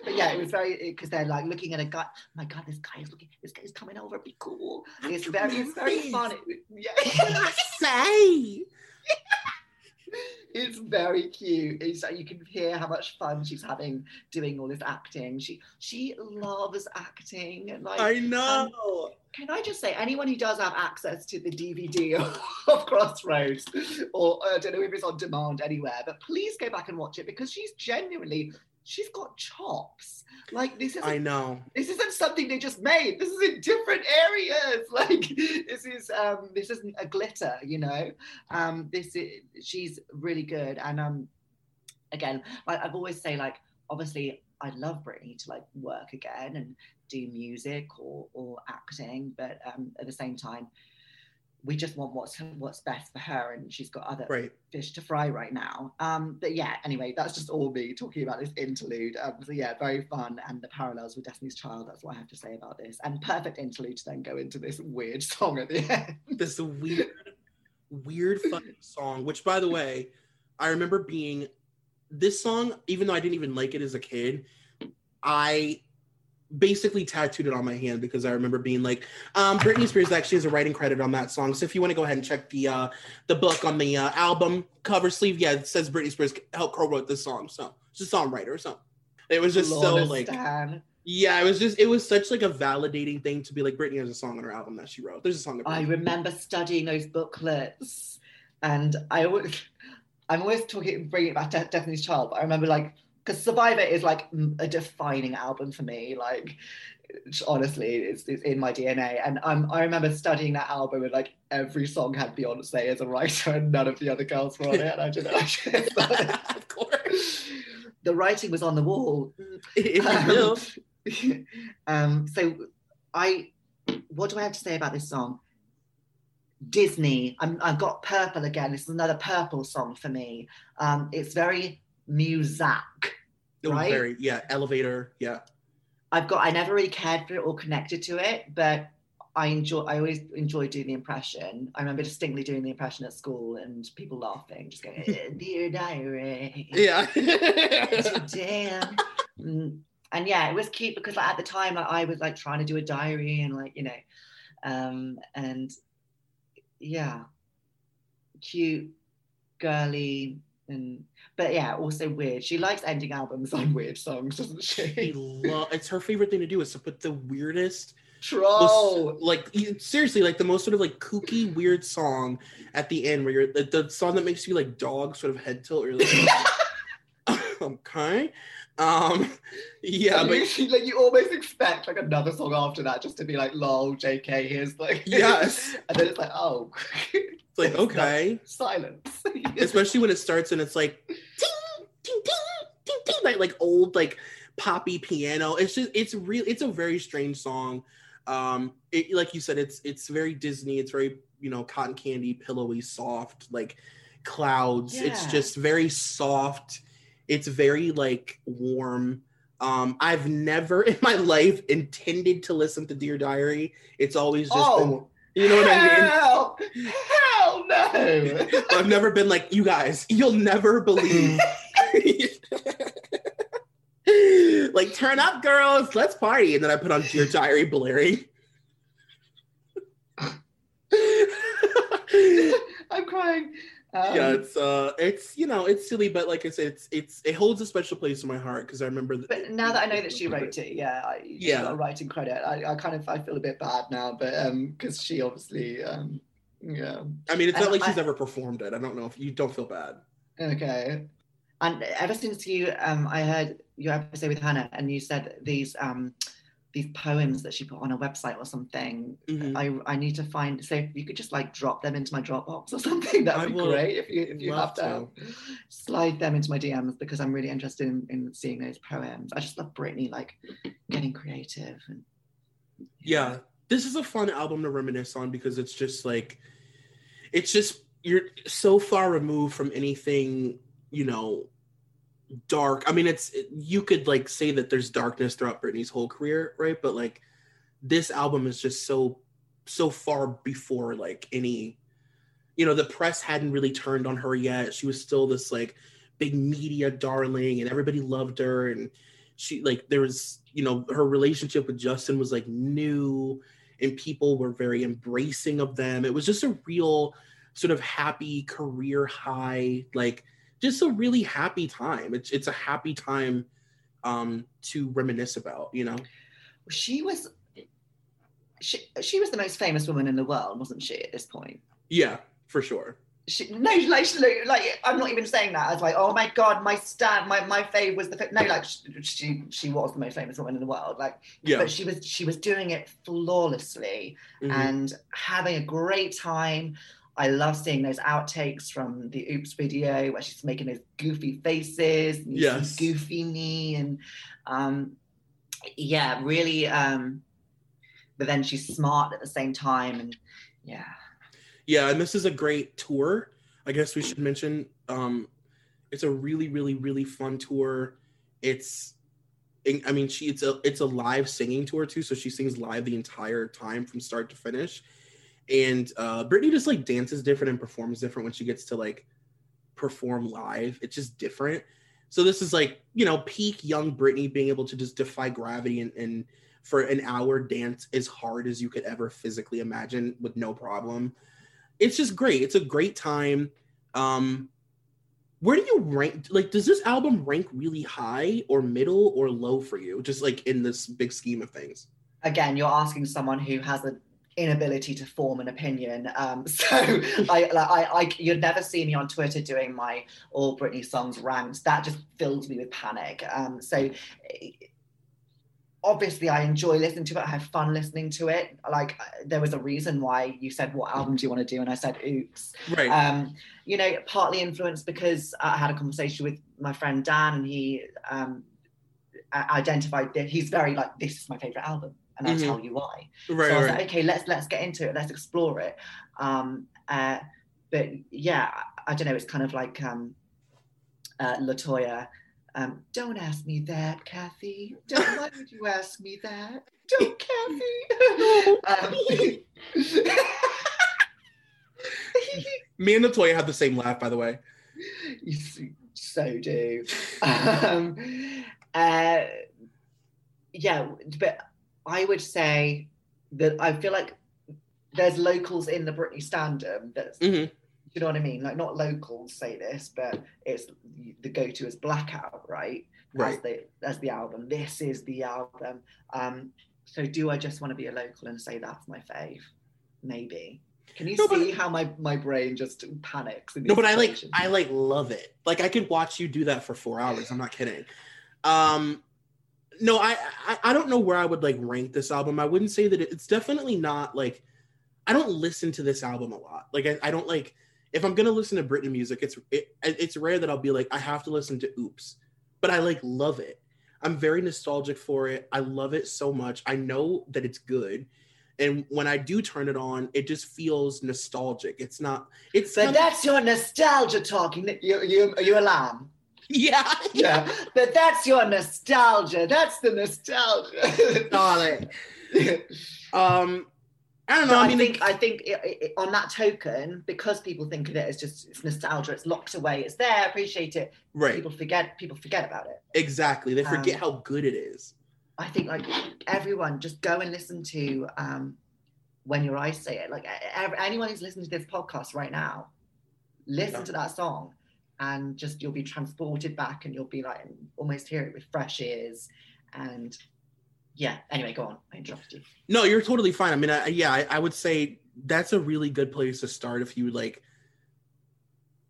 But yeah, it was very because they're like looking at a guy. Oh my God, this guy is looking. This guy is coming over. Be cool. It's very, it's very fun. It- yeah, Say. it's very cute. It's like you can hear how much fun she's having doing all this acting. She she loves acting. And like, I um, know. can I just say, anyone who does have access to the DVD of, of Crossroads, or uh, I don't know if it's on demand anywhere, but please go back and watch it because she's genuinely, she's got chops. Like this is I know. this isn't something they just made. This is in different areas. Like this is, um, this isn't a glitter, you know. Um, this is, she's really good, and um, again, like I've always say, like obviously I'd love Britney to like work again and do music or or acting, but um, at the same time, we just want what's what's best for her, and she's got other Right. fish to fry right now. Um, but yeah, anyway, that's just all me talking about this interlude. Um, so yeah, very fun, and the parallels with Destiny's Child. That's what I have to say about this, and perfect interlude to then go into this weird song at the end. This weird, weird fucking song. Which, by the way, I remember being this song. Even though I didn't even like it as a kid, I basically tattooed it on my hand because I remember being like, um, Britney Spears actually has a writing credit on that song. So if you want to go ahead and check the uh, the book on the uh, album cover sleeve, yeah, it says Britney Spears helped co-wrote this song. So she's a songwriter or something. It was just so like Stan. yeah, it was just it was such like a validating thing to be like Britney has a song on her album that she wrote. There's a song. I remember studying those booklets, and I always, I'm always talking, bringing it back to Destiny's Child, but I remember like, because Survivor is like mm, a defining album for me. Like, honestly, it's, it's in my DNA. And um, I remember studying that album, and like every song had Beyonce as a writer, and none of the other girls were on it. And I just, I just of course. the writing was on the wall. If you um, so I, what do I have to say about this song? Disney. I'm, I've got purple again. This is another purple song for me. Um, it's very It was right? very yeah, elevator, yeah. I've got I never really cared for it or connected to it, but I enjoy I always enjoy doing the impression. I remember distinctly doing the impression at school and people laughing, just going, "Eh, Dear diary. Yeah. Damn. Mm, And yeah, it was cute because like, at the time like, I was like trying to do a diary and like, you know, um, and yeah, cute, girly, and but yeah, also weird. She likes ending albums on weird songs, doesn't She she? lo- it's her favorite thing to do is to put the weirdest Troll. like seriously like the most sort of like kooky weird song at the end where you're the, the song that makes you like dog sort of head tilt or like okay um yeah And but like you almost expect like another song after that just to be like, lol, JK, here's like Yes. and then it's like, oh, it's like okay. silence. especially when it starts and it's like ting, ting, ting, ting, ting, like like old like poppy piano. It's just it's real it's a very strange song. Um it, like you said it's it's very disney. It's very you know cotton candy pillowy soft like clouds. It's just very soft. It's very like warm. Um i've never in my life intended to listen to dear diary. It's always just been, oh, you know what i mean hell, hell no. I've never been like, you guys, you'll never believe. Mm. like, turn up, girls, let's party. And then I put on Dear Diary blaring. I'm crying. Um, yeah, it's uh it's you know, it's silly, but like I said, it's it's it holds a special place in my heart because I remember that But now that I know that she wrote it, yeah, I, Yeah. got writing credit. I, I kind of I feel a bit bad now, but um, because she obviously um, yeah, I mean it's And not like I- she's ever performed it. I don't know if you don't feel bad. okay. And ever since you um, I heard your episode with Hannah, and you said these um, these poems that she put on a website or something. Mhm. I I need to find. So if you could just like drop them into my Dropbox or something, that would be great. If you if you have to slide them into my DMs because I'm really interested in, in seeing those poems. I just love Britney like getting creative and yeah this is a fun album to reminisce on because it's just like it's just you're so far removed from anything you know dark i mean it's you could like say that there's darkness throughout britney's whole career right? But like this album is just so so far before like any you know the press hadn't really turned on her yet. She was still this like big media darling and everybody loved her and she like there was you know her relationship with justin was like new and people were very embracing of them. It was just a real sort of happy career high like just a really happy time it's it's a happy time um to reminisce about you know she was she, she was the most famous woman in the world wasn't she at this point yeah for sure she, no like she- like i'm not even saying that as like oh my god my stand my my fave was the fa-. no like she, she she was the most famous woman in the world like Yeah. but she was she was doing it flawlessly Mhm. and having a great time I love seeing those outtakes from the Oops video where she's making those goofy faces, and Yes. goofy me, and um, yeah, really. Um, but then she's smart at the same time, and yeah, yeah and this is a great tour i guess we should mention um it's a really really really fun tour it's i mean she it's a it's a live singing tour too so she sings live the entire time from start to finish and uh Britney just like dances different and performs different when she gets to like perform live it's just different so this is like you know peak young Britney being able to just defy gravity and, and for an hour dance as hard as you could ever physically imagine with no problem it's just great. It's a great time. Um, where do you rank? Like, does this album rank really high or middle or low for you? Just like in this big scheme of things. again, you're asking someone who has an inability to form an opinion. Um, so I, like, I, I, you'd never see me on Twitter doing my all Britney songs rants. That just fills me with panic. Um, so eh, obviously I enjoy listening to it. I have fun listening to it. Like uh, there was a reason why you said, what album do you want to do? And I said, oops. Right. Um, you know, partly influenced because I had a conversation with my friend Dan and he um, identified that he's very like, this is my favorite album. And I'll Mhm. tell you why. Right, so I was right. like, okay, let's let's get into it. Let's explore it. Um, uh, but yeah, I, I don't know. It's kind of like um, uh, Latoya Um, don't ask me that, Kathy. Don't why would you ask me that? Don't, Kathy. um, Me and Latoya have the same laugh, by the way. You so do. Um, uh, yeah, but I would say that I feel like there's locals in the Britney standum that's Mhm. you know what I mean? Like not locals say this, but it's the go-to is Blackout, right? Right. As the as the album. This is the album. Um, so do I just want to be a local and say that's my fave? Maybe. Can you No, but- see how my, my brain just panics? No, but I like? I like love it. Like I could watch you do that for four hours. I'm not kidding. Um no, I, I I don't know where I would like rank this album. I wouldn't say that it- it's definitely not like I don't listen to this album a lot. Like I, I don't like if I'm gonna listen to Britney music, it's it, it's rare that I'll be like I have to listen to Oops, but I like love it. I'm very nostalgic for it. I love it so much. I know that it's good, and when I do turn it on, it just feels nostalgic. It's not. It's But kinda- that's your nostalgia talking. You you are you a lamb? Yeah Yeah. but that's your nostalgia. That's the nostalgia. Darling. um I don't know. No, I I, mean, think I think i i on that token, because people think of it as just it's nostalgia, it's locked away, it's there, appreciate it. Right. People forget. People forget about it. exactly. They forget Um, how good it is. I think like everyone just go and listen to um, when your eyes say it. Like anyone who's listening to this podcast right now, listen Yeah. to that song, and just you'll be transported back, and you'll be like almost hear it with fresh ears. And yeah. Anyway, go on. I interrupted you. No, you're totally fine. I mean, I, yeah, I, I would say that's a really good place to start if you like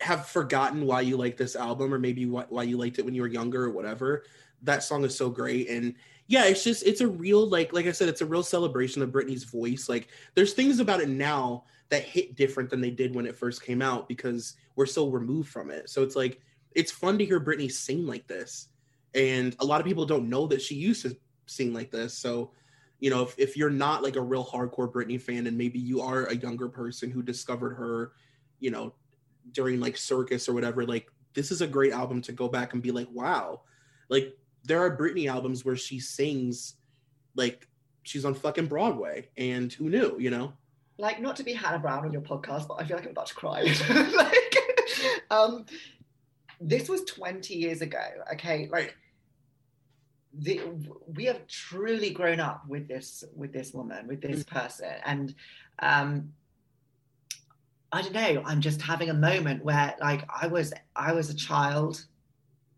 have forgotten why you like this album or maybe why, why you liked it when you were younger or whatever. That song is so great and yeah, it's just it's a real like like I said, it's a real celebration of Britney's voice. Like there's things about it now that hit different than they did when it first came out because we're so removed from it. So it's like it's fun to hear Britney sing like this. And a lot of people don't know that she used to sing like this. So, you know, if, if you're not like a real hardcore Britney fan and maybe you are a younger person who discovered her, you know, during like circus or whatever, like this is a great album to go back and be like, wow, like there are Britney albums where she sings like she's on fucking Broadway and who knew, you know? Like not to be Hannah Brown on your podcast, but I feel like I'm about to cry. like, um, this was 20 years ago. Okay, like the, we have truly grown up with this with this woman, with this person, and um, I don't know. I'm just having a moment where, like, I was I was a child.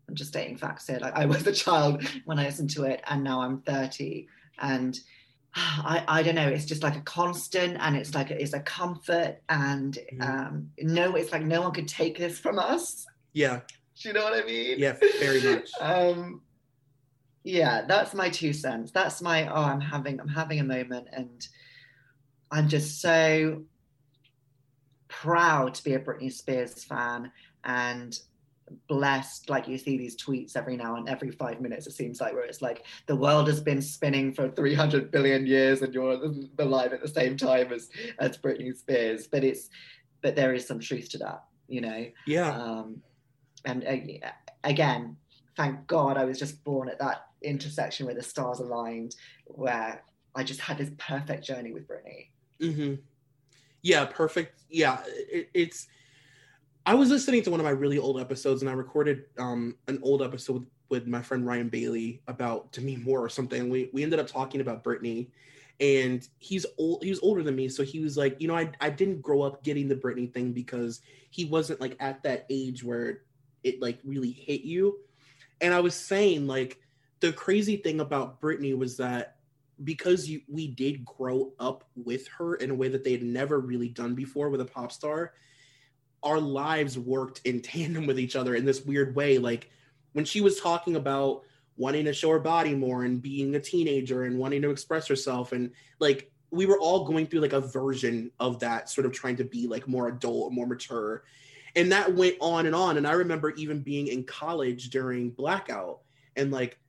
I'm just stating facts here. Like, I was a child when I listened to it, and now I'm 30, and I, I don't know. It's just like a constant, and it's like it's a comfort, and um, no, it's like no one could take this from us. Yeah. Do you know what I mean? Yeah, very much. um, yeah, that's my two cents. That's my oh, I'm having I'm having a moment, and I'm just so proud to be a Britney Spears fan and blessed like you see these tweets every now and every five minutes it seems like where it's like the world has been spinning for 300 billion years and you're alive at the same time as as Britney Spears but it's but there is some truth to that you know Yeah. um and uh, again thank god I was just born at that intersection where the stars aligned where I just had this perfect journey with Britney hmm Yeah, perfect. Yeah, it, it's. I was listening to one of my really old episodes, and I recorded um, an old episode with, with my friend Ryan Bailey about Demi Moore or something. We we ended up talking about Britney, and he's old. He was older than me, so he was like, you know, I I didn't grow up getting the Britney thing because he wasn't like at that age where it like really hit you. And I was saying like the crazy thing about Britney was that because you we did grow up with her in a way that they had never really done before with a pop star our lives worked in tandem with each other in this weird way. Like when she was talking about wanting to show her body more and being a teenager and wanting to express herself and like we were all going through like a version of that sort of trying to be like more adult more mature. And that went on and on. And i remember even being in college during blackout and like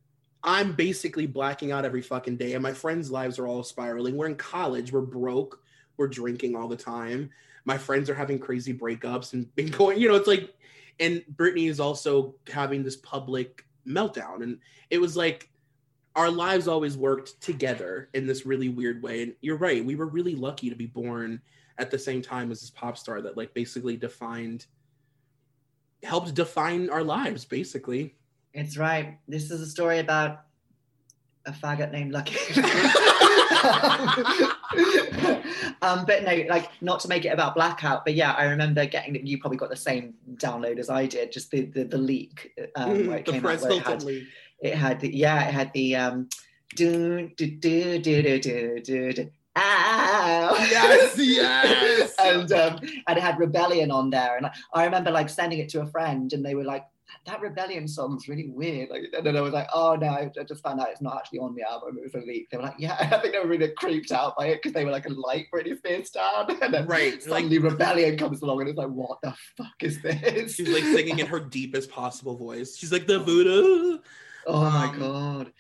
I'm basically blacking out every fucking day, and my friends' lives are all spiraling. We're in college, we're broke, we're drinking all the time. My friends are having crazy breakups and been going, you know, it's like, and Britney is also having this public meltdown. And it was like our lives always worked together in this really weird way. And you're right, we were really lucky to be born at the same time as this pop star that like basically defined helped define our lives basically. It's right. This is a story about a faggot named Lucky. um, but no, like not to make it about blackout, but yeah, I remember getting. You probably got the same download as I did. Just the the, the leak. Um, Mm, where it the came Press out, where it had, leak. it had the yeah, it had the um, do do do do do do do. Ow. Yes, yes. and um, and it had rebellion on there, and I remember like sending it to a friend, and they were like, "That rebellion song's really weird." Like, and then I was like, "Oh no!" I just found out it's not actually on the album; it was a leak. They were like, "Yeah," I think they were really creeped out by it because they were like a light Britney Spears stan, and then Right, suddenly rebellion comes along, and it's like, "What the fuck is this?" She's like singing in her deepest possible voice. She's like the voodoo. Oh my Um, god.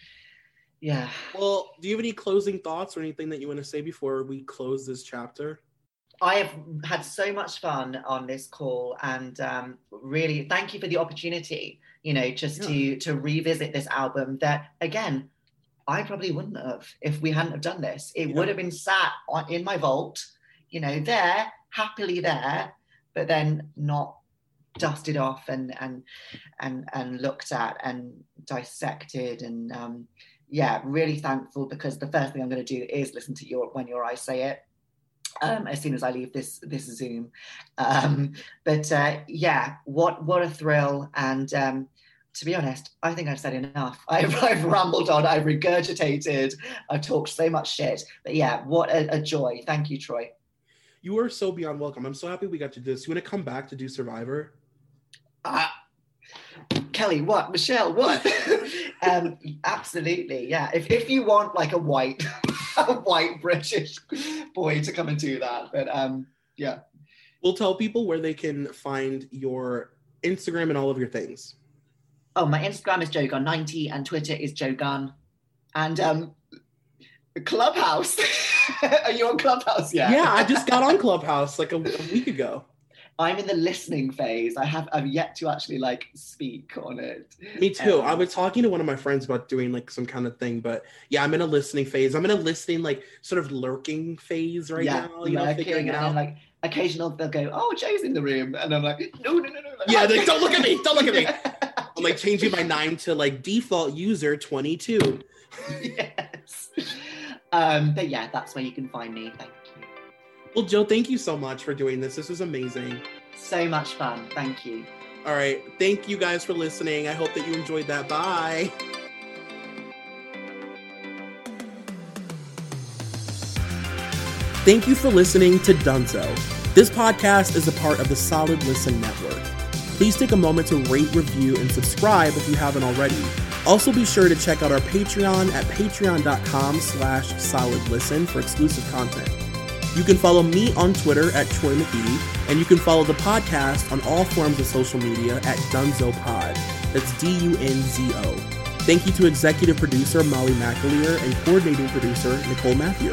Yeah. Well, do you have any closing thoughts or anything that you want to say before we close this chapter? I have had so much fun on this call, and um, really thank you for the opportunity. You know, just to to revisit this album that again, I probably wouldn't have if we hadn't have done this. It would have been sat on, in my vault, you know, there happily there, but then not dusted off and and and and looked at and dissected and um, yeah, really thankful because the first thing I'm going to do is listen to your when your eyes say it um, as soon as I leave this this Zoom. Um, but uh, yeah, what what a thrill! And um, to be honest, I think I've said enough. I've, I've rambled on, I've regurgitated, I've talked so much shit. But yeah, what a, a joy! Thank you, Troy. You are so beyond welcome. I'm so happy we got to do this. You want to come back to do Survivor? Uh, Kelly, what? Michelle, what? um, absolutely, yeah. If, if you want like a white, a white British boy to come and do that, but um, yeah. We'll tell people where they can find your Instagram and all of your things. Oh, my Instagram is JoeGunn90 and Twitter is Joe Gunn. And um, Clubhouse. Are you on Clubhouse yet? Yeah, I just got on Clubhouse like a, a week ago. I'm in the listening phase. I have I've yet to actually like speak on it. Me too. Um, I was talking to one of my friends about doing like some kind of thing, but yeah, I'm in a listening phase. I'm in a listening, like sort of lurking phase right yeah, now. You know, figuring it out. like occasional they'll go, "Oh, Joe's in the room," and I'm like, "No, no, no, no!" Like, yeah, like, don't look at me. Don't look at me. I'm like changing my name to like default user 22. yes. Um, but yeah, that's where you can find me. Thank. Well, Joe, thank you so much for doing this. This was amazing. So much fun. Thank you. All right. Thank you guys for listening. I hope that you enjoyed that. Bye. Thank you for listening to Dunzo. This podcast is a part of the Solid Listen Network. Please take a moment to rate, review, and subscribe if you haven't already. Also be sure to check out our Patreon at patreon.com slash solidlisten for exclusive content. You can follow me on Twitter at Troy McGee, and you can follow the podcast on all forms of social media at Dunzo Pod. That's D-U-N-Z-O. Thank you to executive producer Molly McAleer and coordinating producer Nicole Matthew.